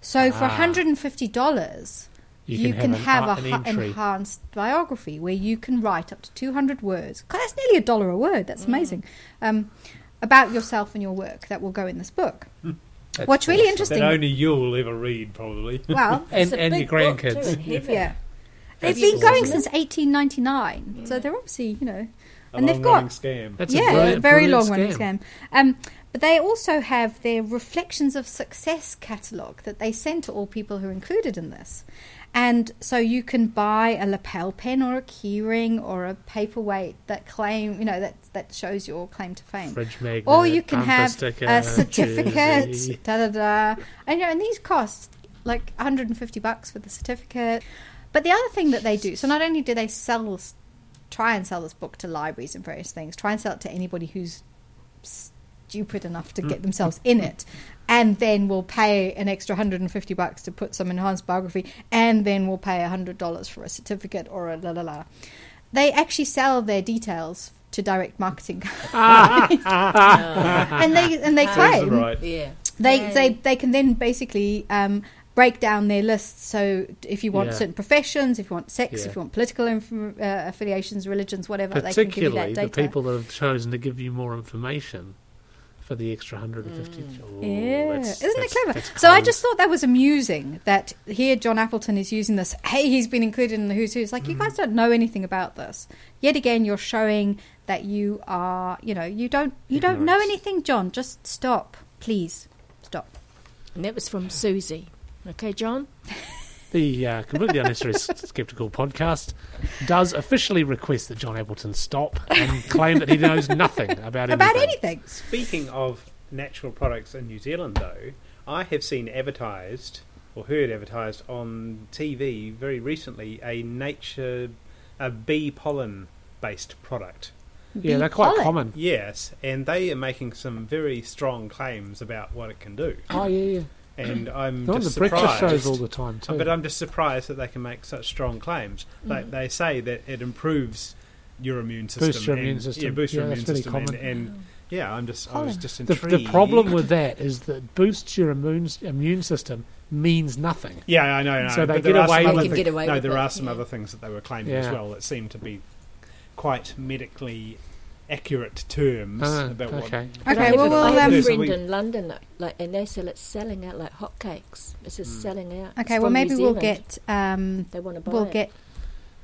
So for Ah. $150, you, can, have, an, a an enhanced biography where you can write up to 200 words. God, that's nearly a dollar a word. That's amazing. Um, about yourself and your work that will go in this book. That's What's really awesome. interesting, That only you'll ever read, probably. well, and, It's and your big too, grandkids. and heavy. yeah, they've That's been going since 1899, so they're obviously, you know, A and they've got scam. That's a yeah, brilliant, very brilliant long running scam. scam. Um, but they also have their Reflections of Success catalogue that they send to all people who are included in this. And so you can buy a lapel pin or a keyring or a paperweight that claim, you know, that that shows your claim to fame. Magnet, or you can have sticker, a certificate, jersey. da da da. And you know, and these cost like 150 bucks for the certificate. But the other thing that they do, so not only do they sell, this- try and sell this book to libraries and various things, try and sell it to anybody who's stupid enough to Mm. get themselves in it, and then we'll pay an extra 150 bucks to put some enhanced biography, and then we'll pay $100 for a certificate or a la la la. They actually sell their details to direct marketing companies, and they and they claim right. Yeah. they Yay. they they can then basically um, break down their lists. So if you want Yeah. certain professions, if you want sex, Yeah. if you want political inf- uh, affiliations, religions, whatever, they can give you Particularly the people that have chosen to give you more information for the extra 150. Oh, yeah, that's- isn't it clever? that's So I just thought that was amusing that here John Appleton is using this. Hey, he's been included in the Who's Who's. Like you Mm. guys don't know anything about this. Yet again, you're showing that you are, you know, you don't you don't know anything, John. Just stop, please, stop. And that was from Siouxsie. Okay, John? The uh, completely unnecessary skeptical podcast does officially request that John Appleton stop and claim that he knows nothing about About anything. anything. Speaking of natural products in New Zealand, though, I have seen advertised or heard advertised on TV very recently a nature, a bee pollen based product. Yeah, they're quite pollen. common. Yes, and they are making some very strong claims about what it can do. Oh yeah, yeah. And mm. I'm They're on the just breakfast surprised. shows all the time too. But I'm just surprised that they can make such strong claims. They, mm. they say that it improves your immune system. Boosts your and- immune system. Yeah, boosts your Yeah, immune that's system. And, common. and yeah, I'm just, I was just the, intrigued. the problem with that is that boosts your immune immune system means nothing. Yeah, I know. I know. So they get away with other it. They can get away No, with there it, are some yeah. other things that they were claiming as well that seem to be quite medically accurate terms Ah, about okay. But Okay, I well, we'll, have a friend in London, like, and they sell it selling out like hotcakes. It's just Mm. selling out. Okay, It's well maybe we'll get um, They want to buy we'll it. get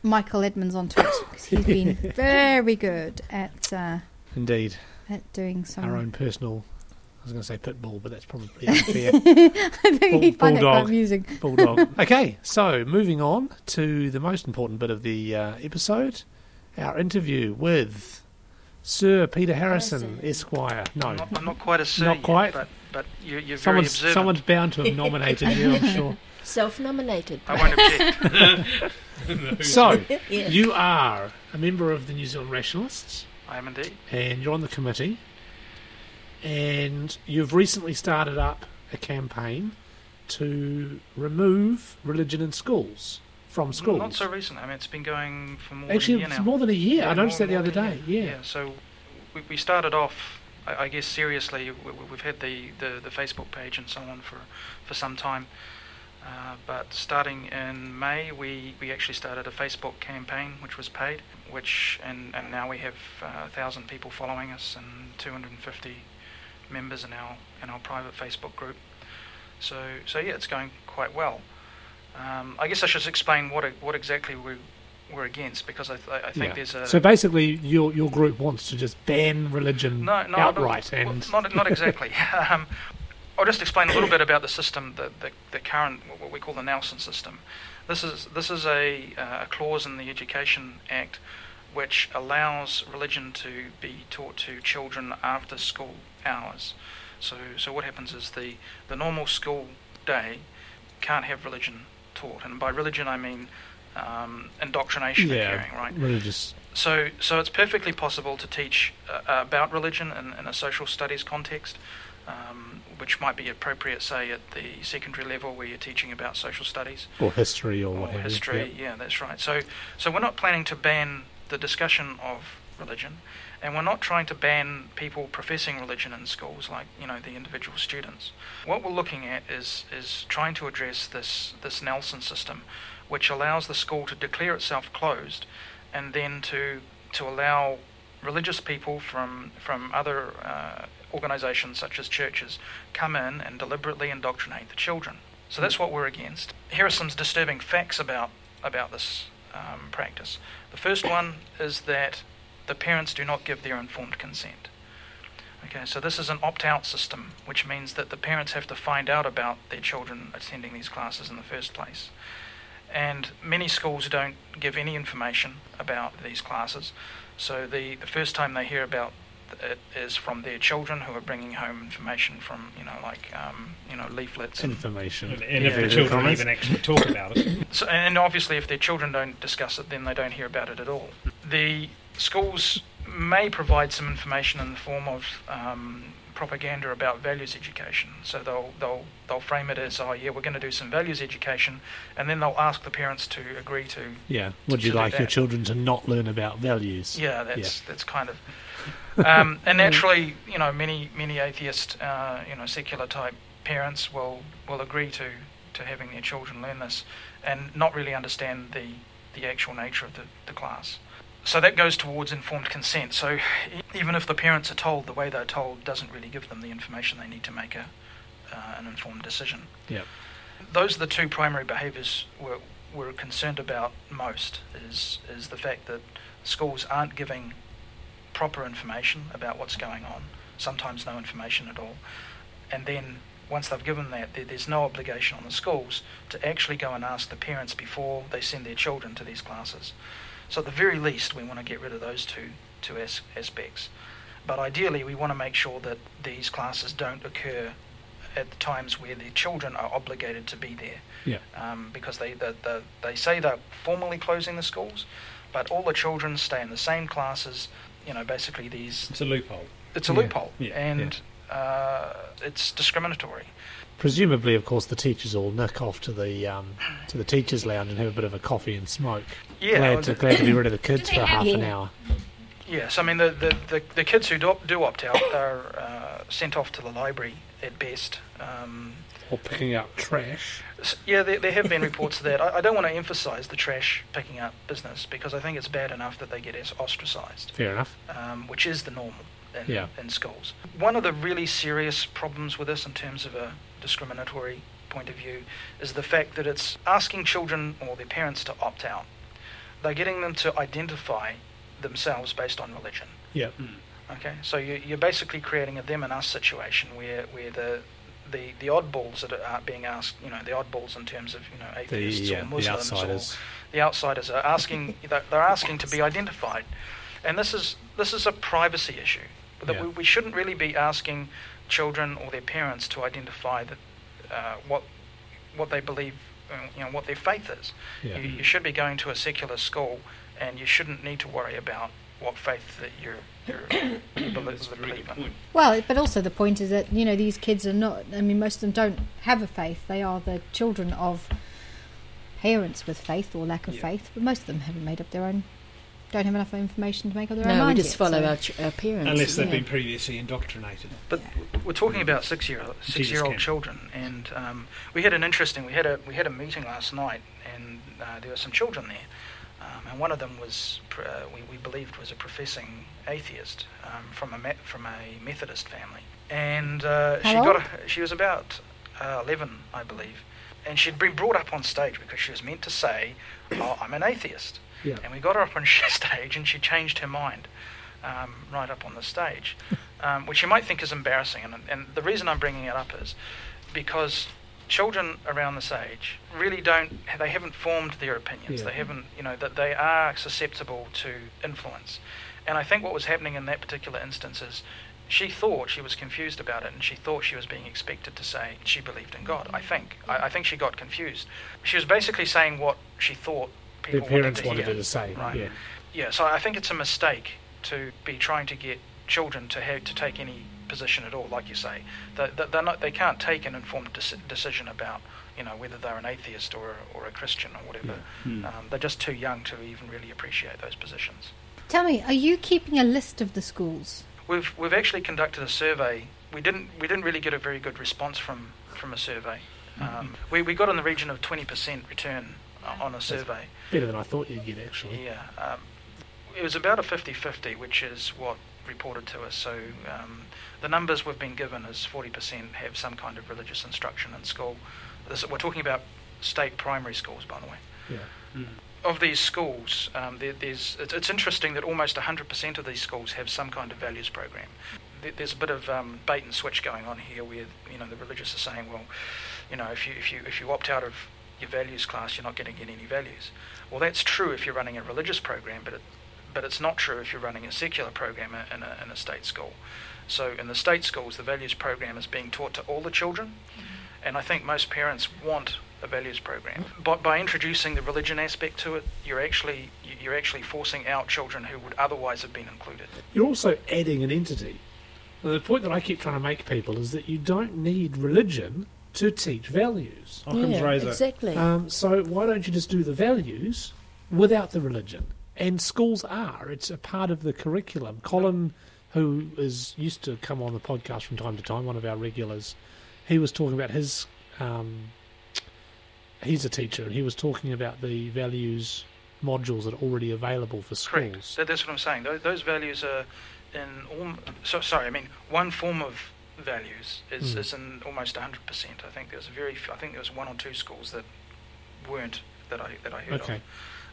Michael Edmonds onto it because he's been very good at uh, Indeed, at doing some. our own personal. I was going to say pit bull, but that's probably unfair. I think Bull- he'd find that quite amusing. Bulldog. Okay, so moving on to the most important bit of the uh, episode, our interview with Sir Peter Harrison, Harrison. Esquire. No, I'm not, I'm not quite a sir Not yet, quite? but but you, you're very someone's observant. someone's bound to have nominated you. I'm sure. self-nominated. I won't object. So yeah. you are a member of the New Zealand Rationalists, I am indeed. and you're on the committee, and you've recently started up a campaign to remove religion in schools from schools. Not so recent. I mean, it's been going for more Actually, than a year it's now. more than a year. Yeah, I noticed more- that the other day. year. Yeah. So we, we started off, I, I guess, seriously. We, we've had the, the, the Facebook page and so on for for some time. Uh, but starting in May, we, we actually started a Facebook campaign, which was paid, which and, and now we have uh, a thousand people following us and 250 members in our in our private Facebook group. So so yeah, it's going quite well. Um, I guess I should explain what what exactly we we're against because I, th- I think Yeah. there's a So basically, your your group wants to just ban religion no, no, outright, no, well, and not not exactly. um, I'll just explain a little bit about the system, the, the, the current what we call the Nelson system. This is this is a, uh, a clause in the Education Act which allows religion to be taught to children after school hours. So so what happens is the the normal school day can't have religion taught, and by religion I mean um, indoctrination yeah, occurring, right? religious. So, so it's perfectly possible to teach uh, about religion in, in a social studies context, um, which might be appropriate, say, at the secondary level where you're teaching about social studies or history or or what have you. history. Yeah, that's right. So, so we're not planning to ban the discussion of religion, and we're not trying to ban people professing religion in schools, like you know the individual students. What we're looking at is is trying to address this this Nelson system, which allows the school to declare itself closed, and then to to allow religious people from from other uh, organisations such as churches come in and deliberately indoctrinate the children. So that's what we're against. Here are some disturbing facts about about this um, practice. The first one is that the parents do not give their informed consent. Okay, so this is an opt-out system, which means that the parents have to find out about their children attending these classes in the first place. and many schools don't give any information about these classes. So the, the first time they hear about it is from their children who are bringing home information from you know like um, you know leaflets Information. And, and if Yeah. the children even actually talk about it, So, and obviously, if their children don't discuss it, then they don't hear about it at all. The schools may provide some information in the form of um, propaganda about values education. So they'll they'll they'll frame it as, oh yeah, we're going to do some values education, and then they'll ask the parents to agree to. Yeah. Would you like your children to not learn about values? Yeah, that's that's kind of. Um, and naturally, you know, many many atheist, uh, you know, secular type parents will will agree to to having their children learn this, and not really understand the the actual nature of the, the class. So that goes towards informed consent. So even if the parents are told, the way they're told doesn't really give them the information they need to make a uh, an informed decision. Yeah. Those are the two primary behaviours we're, we're concerned about most. Is is the fact that schools aren't giving proper information about what's going on. Sometimes no information at all, and then once they've given that, there, there's no obligation on the schools to actually go and ask the parents before they send their children to these classes. So at the very least, we want to get rid of those two two as- aspects. But ideally, we want to make sure that these classes don't occur at the times where the children are obligated to be there Yeah. um, because they, the, the, they say they're formally closing the schools, but all the children stay in the same classes. You know, basically these. it's a loophole. It's a Yeah, loophole, yeah, and Uh, it's discriminatory. Presumably, of course, the teachers all nick off to the um, to the teachers' lounge and have a bit of a coffee and smoke. Yeah, glad to glad to be rid of the kids for half have- an hour. Yes, I mean the the, the, the kids who do, do opt out are uh, sent off to the library at best. Um, Or picking up trash. yeah, there, there have been reports of that. I, I don't want to emphasise the trash picking up business because I think it's bad enough that they get as- ostracised, Fair enough. um, which is the normal in, Yeah. in schools. One of the really serious problems with this, in terms of a discriminatory point of view, is the fact that it's asking children or their parents to opt out. They're getting them to identify themselves based on religion. Yeah. Hmm. Okay, so you, you're basically creating a them and us situation where, where the, the the oddballs that are being asked, you know, the oddballs in terms of you know atheists yeah, or the Muslims outsiders. or the outsiders are asking they're they're asking to be identified, and this is this is a privacy issue. That Yeah. we, we shouldn't really be asking children or their parents to identify that uh, what what they believe, uh, you know, what their faith is. Yeah. You, you should be going to a secular school, and you shouldn't need to worry about what faith that you're you're believe, That's a very believe good in. point. Well, but also the point is that you know these kids are not. I mean, most of them don't have a faith. They are the children of parents with faith or lack of Yeah. faith. But most of them haven't made up their own. Don't have enough information to make up their own No, we just yet, follow so- our, ch- our parents. Unless they've yeah. been previously indoctrinated. But we're talking about six year six year can. old children, and um, we had an interesting. We had a we had a meeting last night, and uh, there were some children there, um, and one of them was uh, we, we believed was a professing atheist um, from a me- from a Methodist family, and uh, she got a, she was about uh, eleven, I believe, and she'd been brought up on stage because she was meant to say, "Oh, I'm an atheist." Yeah. And we got her up on stage, and she changed her mind um, right up on the stage, um, which you might think is embarrassing. And, and the reason I'm bringing it up is because children around this age really don't, they haven't formed their opinions. Yeah. They haven't, you know, that they are susceptible to influence. And I think what was happening in that particular instance is she thought she was confused about it and she thought she was being expected to say she believed in God. I think. I, I think she got confused. She was basically saying what she thought Their people parents wanted wanted to her hear. to say. Right. Yeah. Yeah, so I think it's a mistake to be trying to get children to have to take any position at all, like you say. They, they- they're not, they can't take an informed deci- decision about, you know, whether they're an atheist or, or a Christian or whatever. Hmm. Um, they're just too young to even really appreciate those positions. Tell me, are you keeping a list of the schools? We've we've actually conducted a survey. We didn't we didn't really get a very good response from from a survey. Um, we we got in the region of twenty percent return uh, on a survey. Better than I thought you'd get, actually. Yeah, um, it was about a 50-50, which is what reported to us. So um, the numbers we've been given is 40% have some kind of religious instruction in school. This, we're talking about state primary schools, by the way. Yeah. Of these schools, um, there, there's it's, it's interesting that almost 100% of these schools have some kind of values program. There, there's a bit of um, bait and switch going on here, where you know the religious are saying, well, you know, if you if you if you opt out of your values class, you're not going to get any values. Well, that's true if you're running a religious program, but it, but it's not true if you're running a secular program in a, in a state school. So in the state schools, the values program is being taught to all the children, and I think most parents want a values program. But by introducing the religion aspect to it, you're actually you're actually forcing out children who would otherwise have been included. You're also adding an entity. And the point that I keep trying to make people is that you don't need religion to teach values. Occam's yeah, razor. exactly. Um, so why don't you just do the values without the religion? And schools are. It's a part of the curriculum. Colin, who is used to come on the podcast from time to time, one of our regulars, he was talking about his. Um, he's a teacher, and he was talking about the values modules that are already available for Correct. schools. That, that's what I'm saying. Those, those values are in all. So sorry, I mean one form of values is, Mm. is in almost 100%. I think there's very. I think there was one or two schools that weren't that I that I heard Okay.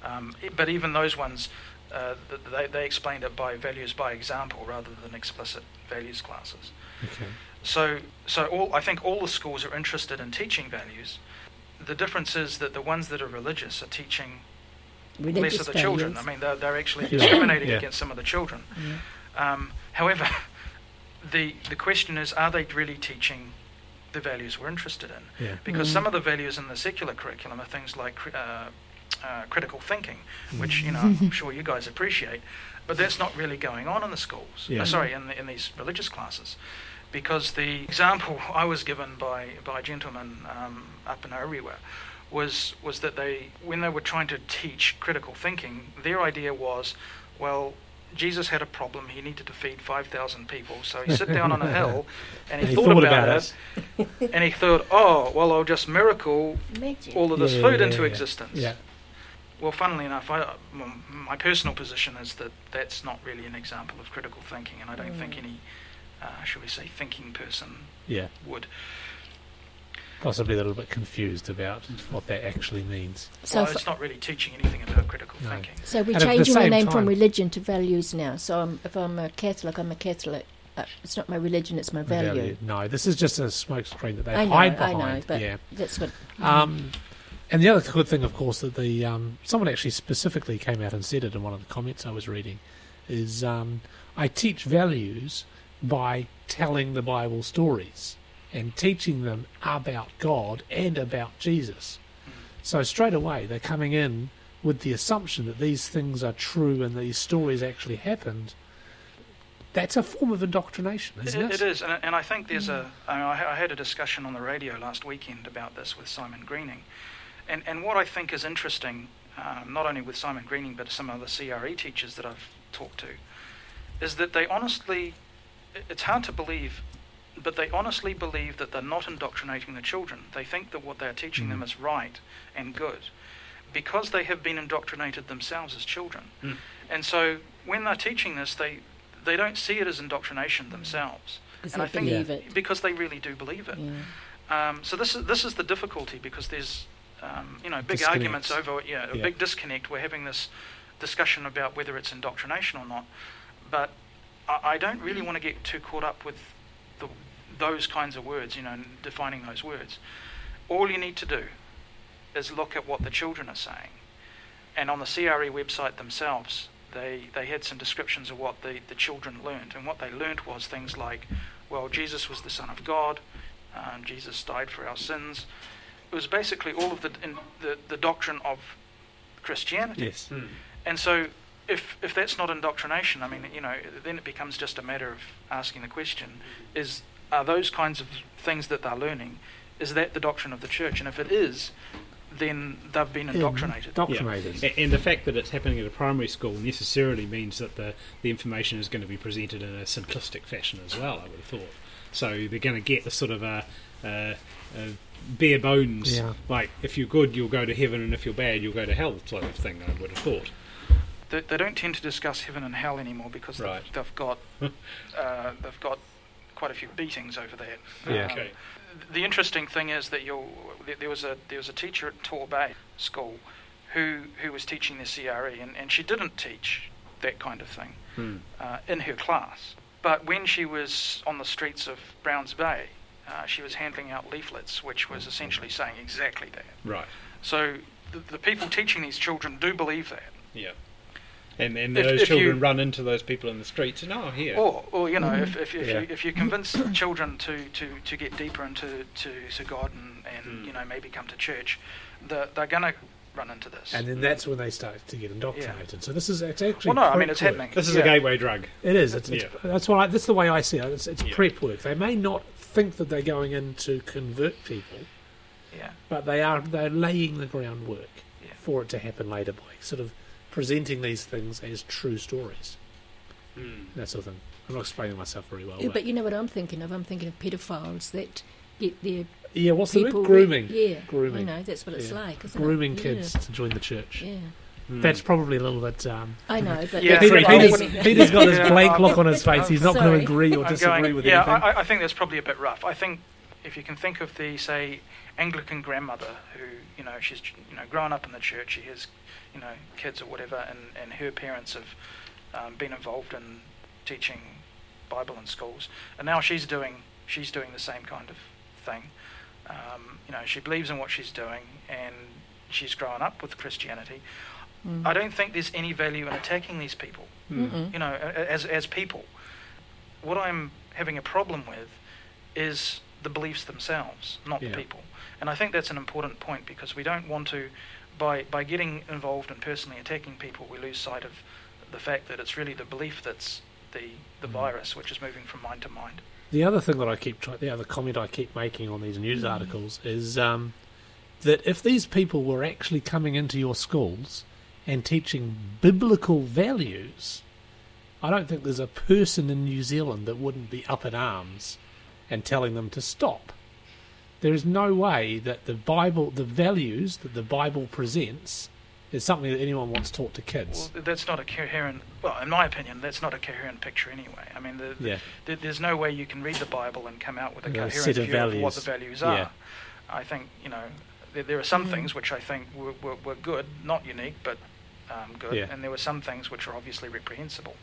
of. Um, but even those ones, uh, they they explained it by values by example rather than explicit values classes. Okay. So, so all I think all the schools are interested in teaching values. The difference is that the ones that are religious are teaching less Religious of the children. I mean, they're, they're actually discriminating Yeah. against some of the children. Yeah. Um, however, the the question is, are they really teaching the values we're interested in? Yeah. Because Mm. some of the values in the secular curriculum are things like uh, uh, critical thinking, which you know. I'm sure you guys appreciate, but that's not really going on in the schools. Yeah. Uh, sorry, in the, in these religious classes, because the example I was given by by a gentleman um, up in Orewa was was that they when they were trying to teach critical thinking, their idea was, well. Jesus had a problem. He needed to feed 5,000 people. So he sat down on a hill and he, And he thought, thought about, about it. and he thought, oh, well, I'll just miracle Magic. all of this Yeah, food yeah, into yeah. existence. Yeah. Well, funnily enough, I, m- my personal position is that that's not really an example of critical thinking, and I don't think Mm. any, uh, shall we say, thinking person Yeah. would. Possibly a little bit confused about what that actually means. So, well, it's not really teaching anything about critical No. thinking. so we're And changing the name time- from religion to values now. So I'm, if I'm a Catholic, I'm a Catholic. Uh, it's not my religion; it's my value. No, this is just a smokescreen that they I know, hide I behind. know, but yeah. that's what. Um, and the other good thing, of course, that the um, someone actually specifically came out and said it in one of the comments I was reading, is um, I teach values by telling the Bible stories and teaching them about God and about Jesus. So straight away they're coming in with the assumption that these things are true and these stories actually happened. That's a form of indoctrination, isn't it? it is, and, and I think there's a. I, mean, I had a discussion on the radio last weekend about this with Simon Greening, and and what I think is interesting, um, not only with Simon Greening but some other CRE teachers that I've talked to, is that they honestly, it- it's hard to believe, but they honestly believe that they're not indoctrinating the children. They think that what they're teaching them Mm. is right and good, because they have been indoctrinated themselves as children, Mm. and so when they're teaching this, they they don't see it as indoctrination themselves and they I think believe it. because they really do believe it. Yeah. Um, so this is this is the difficulty because there's um, you know big Disconnects. arguments over yeah a Yeah. big disconnect. We're having this discussion about whether it's indoctrination or not, but I, I don't really want to get too caught up with the, those kinds of words. You know, defining those words. All you need to do is look at what the children are saying, and on the CRE website themselves. They, they had some descriptions of what the, the children learned, and what they learnt was things like, well, Jesus was the Son of God, um, Jesus died for our sins. It was basically all of the, in, the the doctrine of Christianity. Yes. And so, if if that's not indoctrination, I mean, you know, then it becomes just a matter of asking the question: Is are those kinds of things that they're learning? Is that the doctrine of the church? And if it is, then they've been indoctrinated. Indoctrinated. A- And the fact that it's happening at a primary school necessarily means that the, the information is going to be presented in a simplistic fashion as well, I would have thought. So they're going to get the sort of a, a, a bare bones, Yeah. like if you're good, you'll go to heaven, and if you're bad, you'll go to hell sort of thing, I would have thought. They, they don't tend to discuss heaven and hell anymore because Right. they've, they've got uh, they've got quite a few beatings over that. Yeah. Um, Okay. the interesting thing is that you'll, there- there was a there was a teacher at Torbay School who who was teaching the CRE, and, and she didn't teach that kind of thing Hmm. uh, in her class. But when she was on the streets of Browns Bay, uh, she was handing out leaflets, which was essentially saying exactly that. Right. So the, the people teaching these children do believe that. Yeah. And and If- those if children you- run into those people in the streets and oh here. Or, or you know, if, if, if, Yeah. you, if you convince children to, to, to get deeper into to, to God and, and Mm. you know maybe come to church, they're, they're going to run into this. And then that's when they start to get indoctrinated. So this is it's actually well, no, I mean it's work. happening. this is yeah. a gateway drug. It is. It's, it's, Yeah. That's why. That's the way I see it. It's, it's Yeah. prep work. They may not think that they're going in to convert people, Yeah. but they are. They're laying the groundwork Yeah. for it to happen later by sort of presenting these things as true stories. Mm. That sort of thing. I'm not explaining myself very well. Yeah, but but you know what I'm thinking of? I'm thinking of pedophiles that get their yeah, what's the people word? Grooming. Yeah, Grooming. You know, that's what it's Yeah. like, isn't Grooming it? kids to join the church. Yeah, yeah. Mm. That's probably a little bit. Um, I know, but Yeah, Peter, what I I'm Peter's, wouldn't- thinking. Peter's got this blank look on his face. He's not going to agree or disagree going, with yeah, anything. I, I think that's probably a bit rough. I think if you can think of the say Anglican grandmother who you know she's you know grown up in the church, she has you know kids or whatever, and, and her parents have um, been involved in teaching Bible in schools, and now she's doing she's doing the same kind of thing. Um, you know, she believes in what she's doing, and she's grown up with Christianity. Mm. I don't think there's any value in attacking these people Mm. Mm-mm. you know, a- a- as as people. What I'm having a problem with is the beliefs themselves, not Yeah. the people. And I think that's an important point because we don't want to, by by getting involved and personally attacking people, we lose sight of the fact that it's really the belief that's the the Mm. virus, which is moving from mind to mind. The other thing that I keep, the other comment I keep making on these news articles is um, that if these people were actually coming into your schools and teaching biblical values, I don't think there's a person in New Zealand that wouldn't be up in arms and telling them to stop. There is no way that the Bible, the values that the Bible presents, is something that anyone wants taught to kids. Well, that's not a coherent. Well, in my opinion, that's not a coherent picture anyway. I mean, the, yeah, There- There's no way you can read the Bible and come out with a coherent view of what the values. values are. Yeah. I think you know there, there are some things which I think were, were, were good, not unique, but um, good, Yeah. and there were some things which are obviously reprehensible.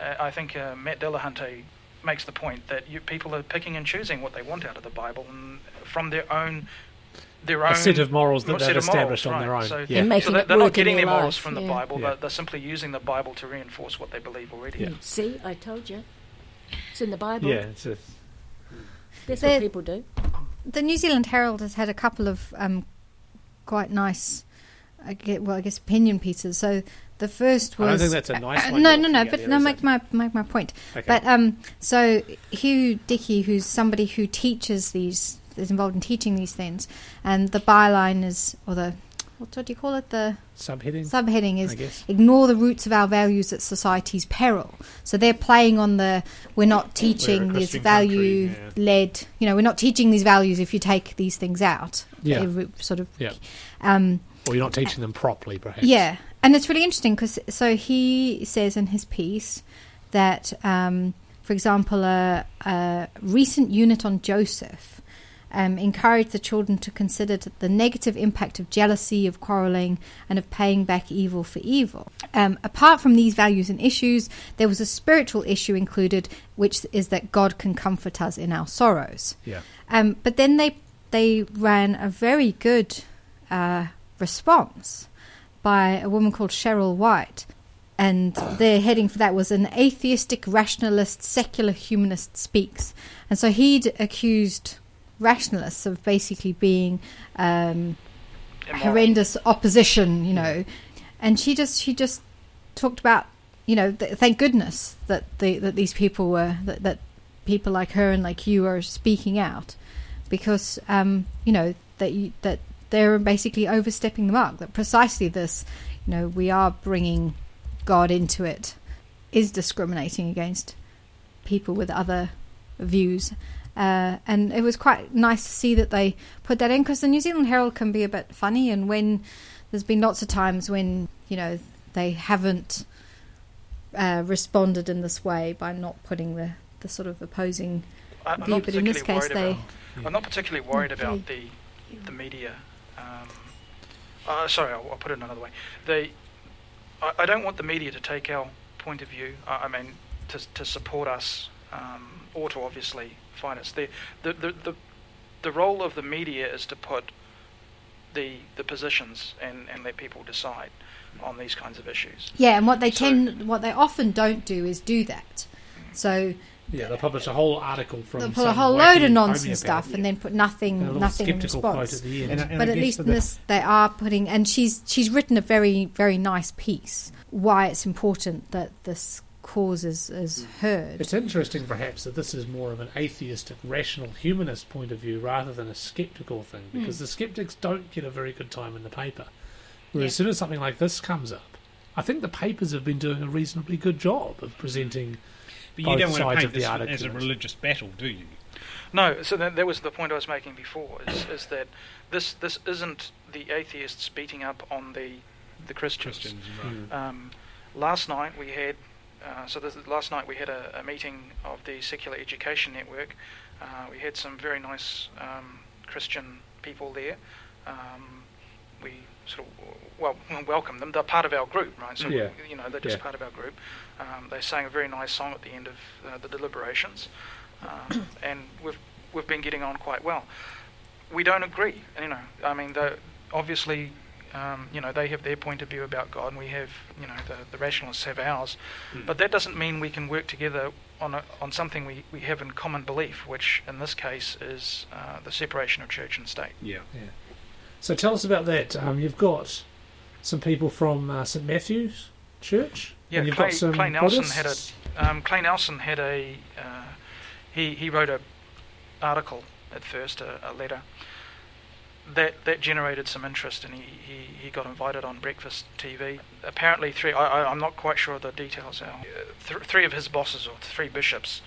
Uh, I think uh, Matt Dillahunty makes the point that you, people are picking and choosing what they want out of the Bible and from their own their own a set of morals that they've of morals, established on their own. So- yeah. And making so they- it they're not getting their their morals life, from the yeah. Bible, Yeah. they're, they're simply using the Bible to reinforce what they believe already. Yeah. See, I told you. It's in the Bible. yeah, it's a, That's There- what people do. The New Zealand Herald has had a couple of um, quite nice, I get, well, I guess opinion pieces. So the first I was don't think that's a nice Uh, one no, no, no. But no, make my make my point. okay. But um, so Hugh Dickey, who's somebody who teaches these, is involved in teaching these things, and the byline is, or the what, do you call it? The subheading, subheading is ignore the roots of our values at society's peril. So they're playing on the we're not teaching this value country, led. You know, we're not teaching these values if you take these things out. Yeah. Every- sort of. Yeah. Um, Or you're not teaching them properly, perhaps. yeah, and it's really interesting because so he says in his piece that, um, for example, a, a recent unit on Joseph um, encouraged the children to consider the negative impact of jealousy, of quarrelling, and of paying back evil for evil. Um, apart from these values and issues, there was a spiritual issue included, which is that God can comfort us in our sorrows. Yeah. Um, but then they they ran a very good uh, response by a woman called Cheryl White, and their heading for that was an atheistic rationalist secular humanist speaks, and so he'd accused rationalists of basically being um, horrendous opposition, you know, and she just she just talked about you know th- thank goodness that the that these people were that, that people like her and like you are speaking out. Because um, you know that you, that they're basically overstepping the mark that precisely this you know we are bringing God into it is discriminating against people with other views uh, and it was quite nice to see that they put that in because the New Zealand Herald can be a bit funny, and when there's been lots of times when you know they haven't uh, responded in this way by not putting the, the sort of opposing I'm view, but in this case they about- I'm not particularly worried about the the media. Um, uh, sorry, I'll, I'll put it another way. They, I, I don't want the media to take our point of view. I, I mean, to to support us um, or to obviously finest. The, the, the, the, the role of the media is to put the the positions and, and let people decide on these kinds of issues. Yeah, and what they So- tend, what they often don't do is do that. So Yeah, they publish a whole article from they'll put a whole load of nonsense homeopath stuff and then put and a nothing, nothing in skeptical quote response. at the end. And and but I at least in the- this, they are putting, and she's she's written a very very nice piece why it's important that this cause is, is heard. It's interesting, perhaps, that this is more of an atheistic, rational, humanist point of view rather than a skeptical thing, Hmm. because the skeptics don't get a very good time in the paper. Whereas Yeah. as soon as something like this comes up, I think the papers have been doing a reasonably good job of presenting. But you don't want to paint this article. as a religious battle, do you? No, so that, that was the point I was making before. Is, is that this this isn't the atheists beating up on the the Christians. Christians, right. Um, last night we had uh, so this, last night we had a, a meeting of the Secular Education Network. Uh, we had some very nice um, Christian people there. Um, we sort of well welcome them. They're part of our group, right? So Yeah. you know they're just Yeah. part of our group. Um, they sang a very nice song at the end of uh, the deliberations, um, and we've we've been getting on quite well. We don't agree, you know. I mean, obviously, um, you know, they have their point of view about God, and we have, you know, the, the rationalists have ours. But that doesn't mean we can work together on a, on something we, we have in common belief, which in this case is uh, the separation of church and state. Yeah. So tell us about that. Um, you've got some people from uh, St Matthew's Church. Yeah, and you've Clay, got some Clay Nelson had a um, Clay Nelson had a uh, he he wrote a article at first a, a letter that that generated some interest and he, he, he got invited on breakfast TV. Apparently three I, I'm not quite sure of the details now. Th- three of his bosses or three bishops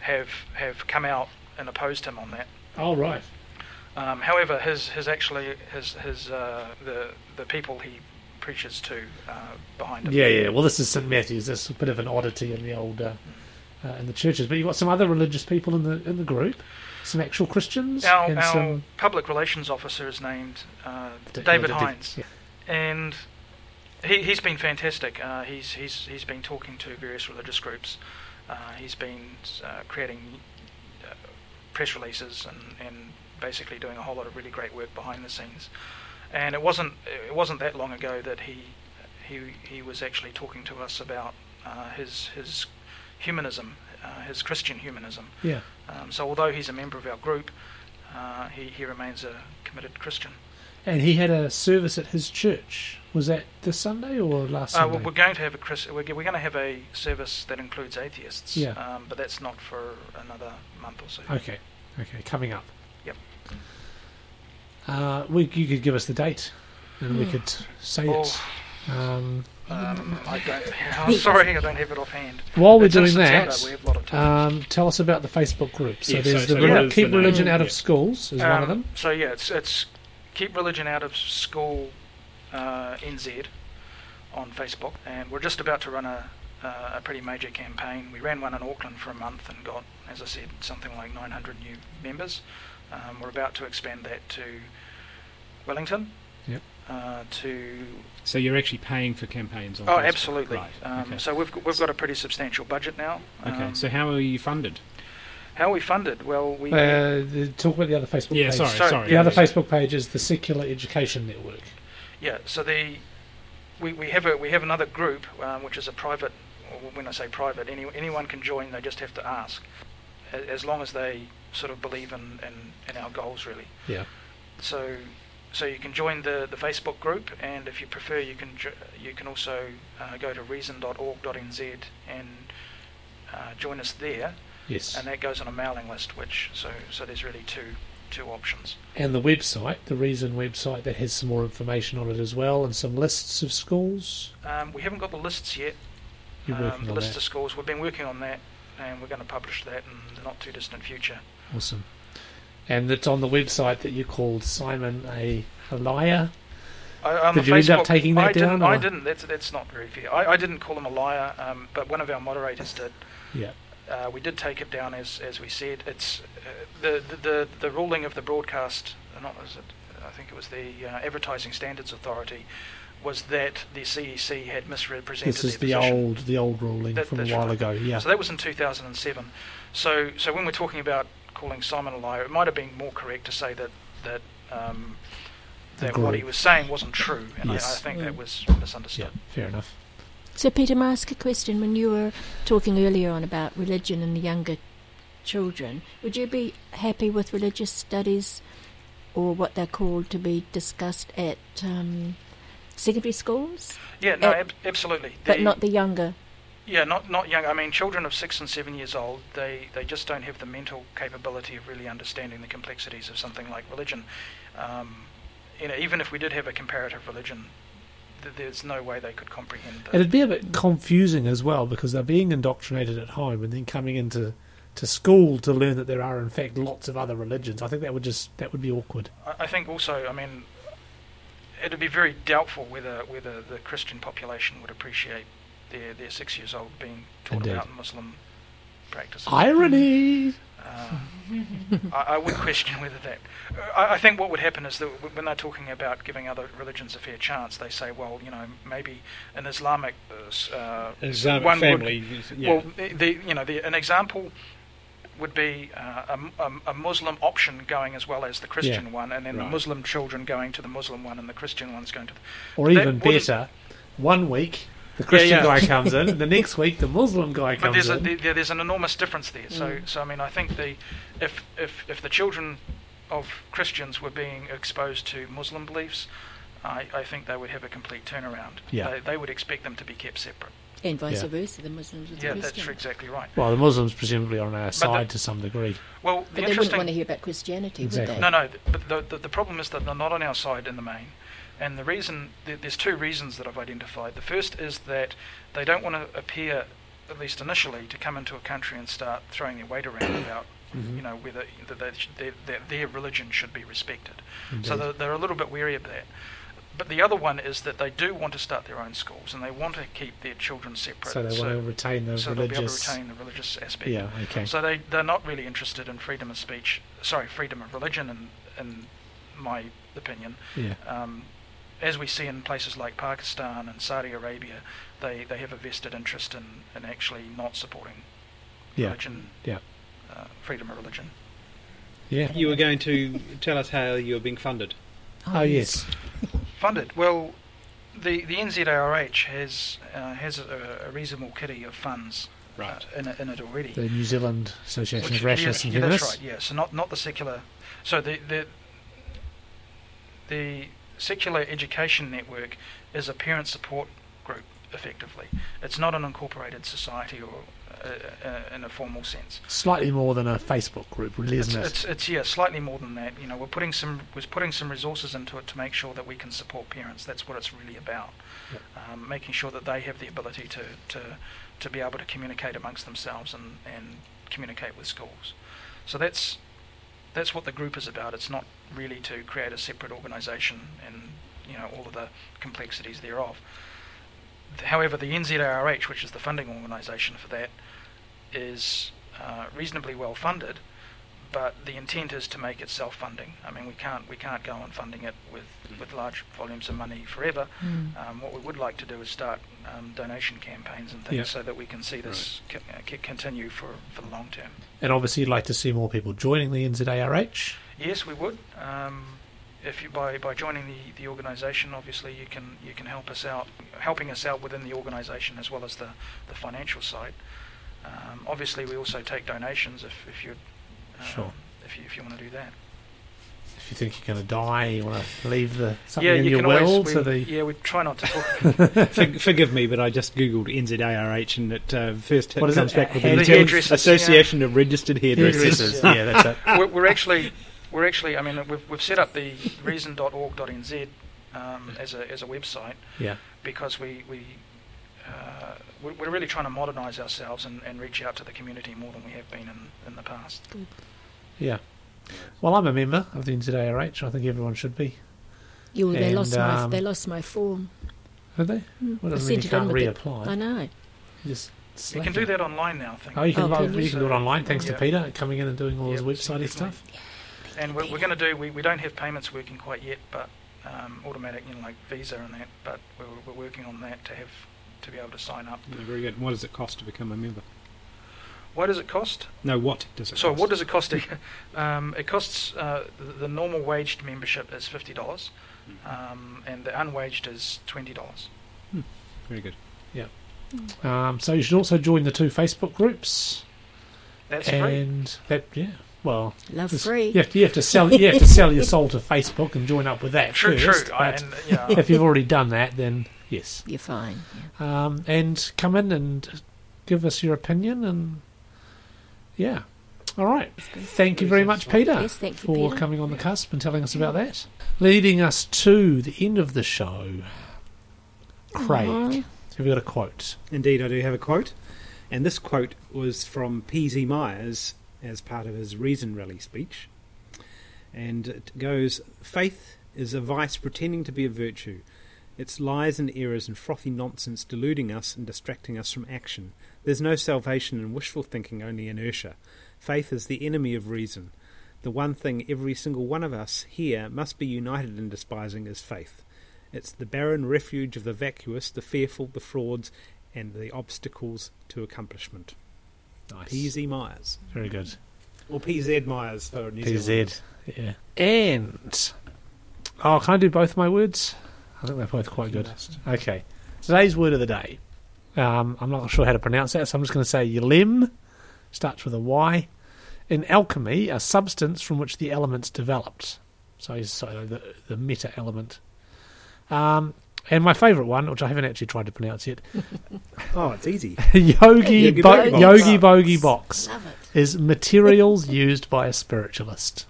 have have come out and opposed him on that. Oh, right. Um, however, his his actually his his uh, the the people he preaches to uh, behind him. Yeah, yeah. Well, this is St Matthew's. That's a bit of an oddity in the old uh, uh, in the churches. But you've got some other religious people in the in the group, some actual Christians, Our, and our some public relations officer is named uh, David yeah, Hines, yeah. and he, he's been fantastic. Uh, he's he's he's been talking to various religious groups. Uh, he's been uh, creating uh, press releases and, and basically doing a whole lot of really great work behind the scenes. And it wasn't it wasn't that long ago that he he he was actually talking to us about uh, his his humanism, uh, his Christian humanism. Yeah. Um, so although he's a member of our group, uh, he, he remains a committed Christian. And he had a service at his church. Was that this Sunday or last Uh, Sunday? we're going to have a Chris, we're, we're going to have a service that includes atheists. Yeah. Um, but that's not for another month or so. Okay, okay, coming up. Yep. Uh, we, you could give us the date, and we Hmm. could say Oh. it. Um, Um, I don't, I'm sorry, I don't have it offhand. while we're It's doing that, We have a lot of time. um, tell us about the Facebook group. So Yeah, there's so- the so Reli- Keep the Religion name? Out of Yeah. Schools is one of Um, them. So yeah, it's it's keep religion out of school uh, NZ on Facebook, and we're just about to run a uh, a pretty major campaign. We ran one in Auckland for a month and got, as I said, something like 900 new members. Um, we're about to expand that to Wellington. Yep. Uh, to So you're actually paying for campaigns on oh, Facebook? absolutely. Right. Um, okay. So we've got- we've got a pretty substantial budget now. okay. Um, So how are you funded? how are we funded? Well, we Uh, the, talk about the other Facebook Yeah, page. sorry, Sorry, sorry. The other yeah. Facebook page is the Secular Education Network. Yeah, so the we, we have a we have another group um, which is a private. When I say private, any, anyone can join. They just have to ask, as long as they sort of believe in, in, in our goals, really. Yeah. So so you can join the, the Facebook group, and if you prefer, you can you can also uh, go to reason.org.nz and uh, join us there, Yes. and that goes on a mailing list. Which so so there's really two two options. and the website, the Reason website, that has some more information on it as well, and some lists of schools. Um, we haven't got the lists yet. You're um, working the on list that. of schools. We've been working on that, and we're going to publish that in the not too distant future. Awesome. And it's on the website that you called Simon a, a liar. I, on Did you end up taking that I didn't, down, I didn't. That's that's not very fair. I, I didn't call him a liar, um, but one of our moderators did. Yeah. Uh, we did take it down as as we said. It's uh, the, the the the ruling of the broadcast. Not was it? I think it was the uh, Advertising Standards Authority was that the CEC had misrepresented This is the position. old the old ruling That- from a while right. ago. Yeah. So that was in 2007. So, so when we're talking about calling Simon a liar, it might have been more correct to say that that um, The that what he was saying wasn't true, and I, I Yes. think that Mm. was yeah. misunderstood. Fair enough. So, Peter, may I ask a question? When you were talking earlier on about religion and the younger children, would you be happy with religious studies or what they're called to be discussed at um, secondary schools, Yeah, no, Uh, ab- absolutely. but not the younger? Yeah, not not young. I mean, children of six and seven years old, they, they just don't have the mental capability of really understanding the complexities of something like religion. Um, you know, even if we did have a comparative religion, th- there's no way they could comprehend. The, It'd be a bit confusing as well because they're being indoctrinated at home and then coming into to school to learn that there are in fact lots of other religions. I think that would just that would be awkward. I, I think also, I mean, it'd be very doubtful whether whether the Christian population would appreciate their their six years old being taught Indeed. about Muslim practices. Irony. Uh, I, I would question whether that. I, I think what would happen is that when they're talking about giving other religions a fair chance, they say, well, you know, maybe an Islamic uh, uh, Islamic one would- family. yeah. Well, the, the you know the, an example would be uh, a, m- a m- a Muslim option going as well as the Christian one, and then the Muslim children going to the Muslim one, and the Christian ones going to the. Or even better, one week the Christian yeah. guy comes in, the next week the Muslim guy But comes there's a, in. there, there's an enormous difference there. So Mm. so I mean I think the if if if the children of Christians were being exposed to Muslim beliefs, I, I think they would have a complete turnaround. Yeah. They, they would expect them to be kept separate. And vice Yeah. versa, the Muslims with Yeah, the Christians. Yeah, that's exactly right. well, the Muslims presumably are on our the- side to some degree. Well, the But they wouldn't want to hear about Christianity, Exactly. would No, they? no. no. But the, the, the problem is that they're not on our side in the main. And the reason, there's two reasons that I've identified. The first is that they don't want to appear, at least initially, to come into a country and start throwing their weight around about, Mhm. you know, whether that they their, their, their religion should be respected. So they're, they're a little bit wary of that. But the other one is that they do want to start their own schools and they want to keep their children separate. So they want to retain the so they'll be able to religious. retain the religious aspect. Yeah. Okay. So they they're not really interested in freedom of speech. Sorry, freedom of religion, in in my opinion. yeah. Um, as we see in places like Pakistan and Saudi Arabia, they, they have a vested interest in, in actually not supporting Yeah. religion, Yeah. uh, freedom of religion. Yeah. You were going to tell us how you're being funded. Oh yes. Funded well. The the NZARH has uh, has a, a reasonable kitty of funds uh, in, it, in it already. The New Zealand Association Which- of Rationalists yeah, and yeah, That's right. Yeah. So not not the secular. So the the the secular education network is a parent support group. Effectively, it's not an incorporated society or uh, uh, in a formal sense. Slightly more than a Facebook group, really, It's, isn't it? it's it's yeah, slightly more than that. You know, we're putting some we're putting some resources into it to make sure that we can support parents. That's what it's really about. Um, making sure that they have the ability to, to to be able to communicate amongst themselves and, and communicate with schools. So that's that's what the group is about. It's not really to create a separate organisation and you know all of the complexities thereof. However, the NZARH, which is the funding organisation for that, is uh, reasonably well funded, but the intent is to make it self-funding. I mean, we can't we can't go on funding it with, with large volumes of money forever. Mm. Um, what we would like to do is start um, donation campaigns and things Yeah. so that we can see this c- uh, c- continue for, for the long term. And obviously, you'd like to see more people joining the NZARH. Yes, we would. Um, if you by, by joining the, the organisation, obviously you can you can help us out, helping us out within the organisation as well as the, the financial side. Um, obviously, we also take donations if if you um, Sure. if you if you want to do that. If you think you're going to die, you want to leave the something yeah, in you your can will always. to the. yeah, we try not to talk. For, forgive me, but I just googled NZARH and it uh, first hit What is it? comes back with Hand- the The term hairdressers, Association of Registered Hairdressers. Hairdressers. yeah, that's it. we're, we're actually we're actually. I mean, we've we've set up the reason.org.nz um, as a as a website Yeah. because we we. Uh, we're we're really trying to modernise ourselves and, and reach out to the community more than we have been in, in the past. Yeah. Well, I'm a member of the NZARH. I think everyone should be. You, they And, lost my um, they lost my form. Have they? Mm. Well, I mean you can't with it. reapply. I know. You just You slack can do that online now, I think. Oh, you can, Oh, lo- can you? you can do it online. Thanks Yeah. to Peter coming in and doing all his Yeah, website definitely. stuff. And we're, we're going to do. We, we don't have payments working quite yet, but um, automatic, you know, like Visa and that. But we're, we're working on that to have to be able to sign up. Yeah, very good. What does it cost to become a member? What does it cost? No, what does it So cost? what does it cost? To, um, it costs uh, the, the normal waged membership is fifty dollars, um, and the unwaged is twenty dollars. Very good. Yeah. Um, so you should also join the two Facebook groups, That's free. and that yeah, well, Love free. You have, to, you have to sell. You have to sell your soul to Facebook and join up with that True, first. true. I, but and, yeah, if you've already done that, then yes, You're fine. um, and come in and give us your opinion and yeah. All right. Thank you very much, Peter, Yes, thank you, for Peter. coming on the cusp and telling us about that. Leading us to the end of the show, Craig. Aw. Have you got a quote? Indeed, I do have a quote, and this quote was from P.Z. Myers as part of his Reason Rally speech, and it goes: "Faith is a vice pretending to be a virtue. It's lies and errors and frothy nonsense deluding us and distracting us from action. There's no salvation in wishful thinking, only inertia. Faith is the enemy of reason. The one thing every single one of us here must be united in despising is faith." It's the barren refuge of the vacuous, the fearful, the frauds, and the obstacles to accomplishment. Nice. PZ Myers. Very good. Or PZ Myers for New Zealand. PZ. Yeah. And oh, can I do both my words? I think they're both quite good. Okay. Today's word of the day. Um, I'm not sure how to pronounce that, so I'm just going to say Ylem. Starts with a Y. In alchemy, a substance from which the elements developed. So, so the, the meta element. Um, and my favourite one, which I haven't actually tried to pronounce yet, Oh, it's easy. Yogi, Yogi Bo- Bogey Box. Yogi Bogey Box Love it. is materials used by a spiritualist.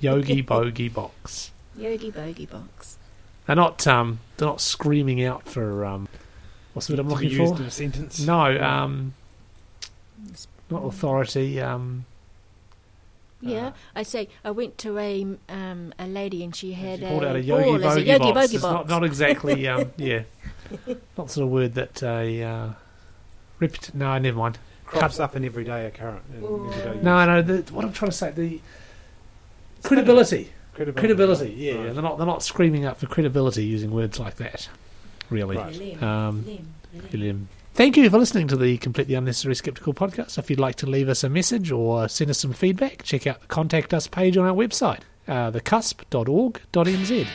Yogi Bogey Box. Yogi Bogey Box. They're not um they're not screaming out for um what's the word I'm To be looking used for? in a sentence. No, um not authority, um Yeah, Uh, I say I went to a um, a lady and she had she a, called out a Yogi as Bogey a Yogi Box. Bogey It's Box. not, not exactly um yeah. Not the sort of word that a uh, reput- no, never mind. Crops up in everyday occurrence. in everyday use. No, no, the, what I'm trying to say, the credibility. Credibility. Credibility, yeah. Right. They're not they're not screaming out for credibility using words like that. Really. Right. Um, lim, lim. William. Thank you for listening to the Completely Unnecessary Skeptical podcast. If you'd like to leave us a message or send us some feedback, check out the Contact Us page on our website, uh, thecusp.org.nz.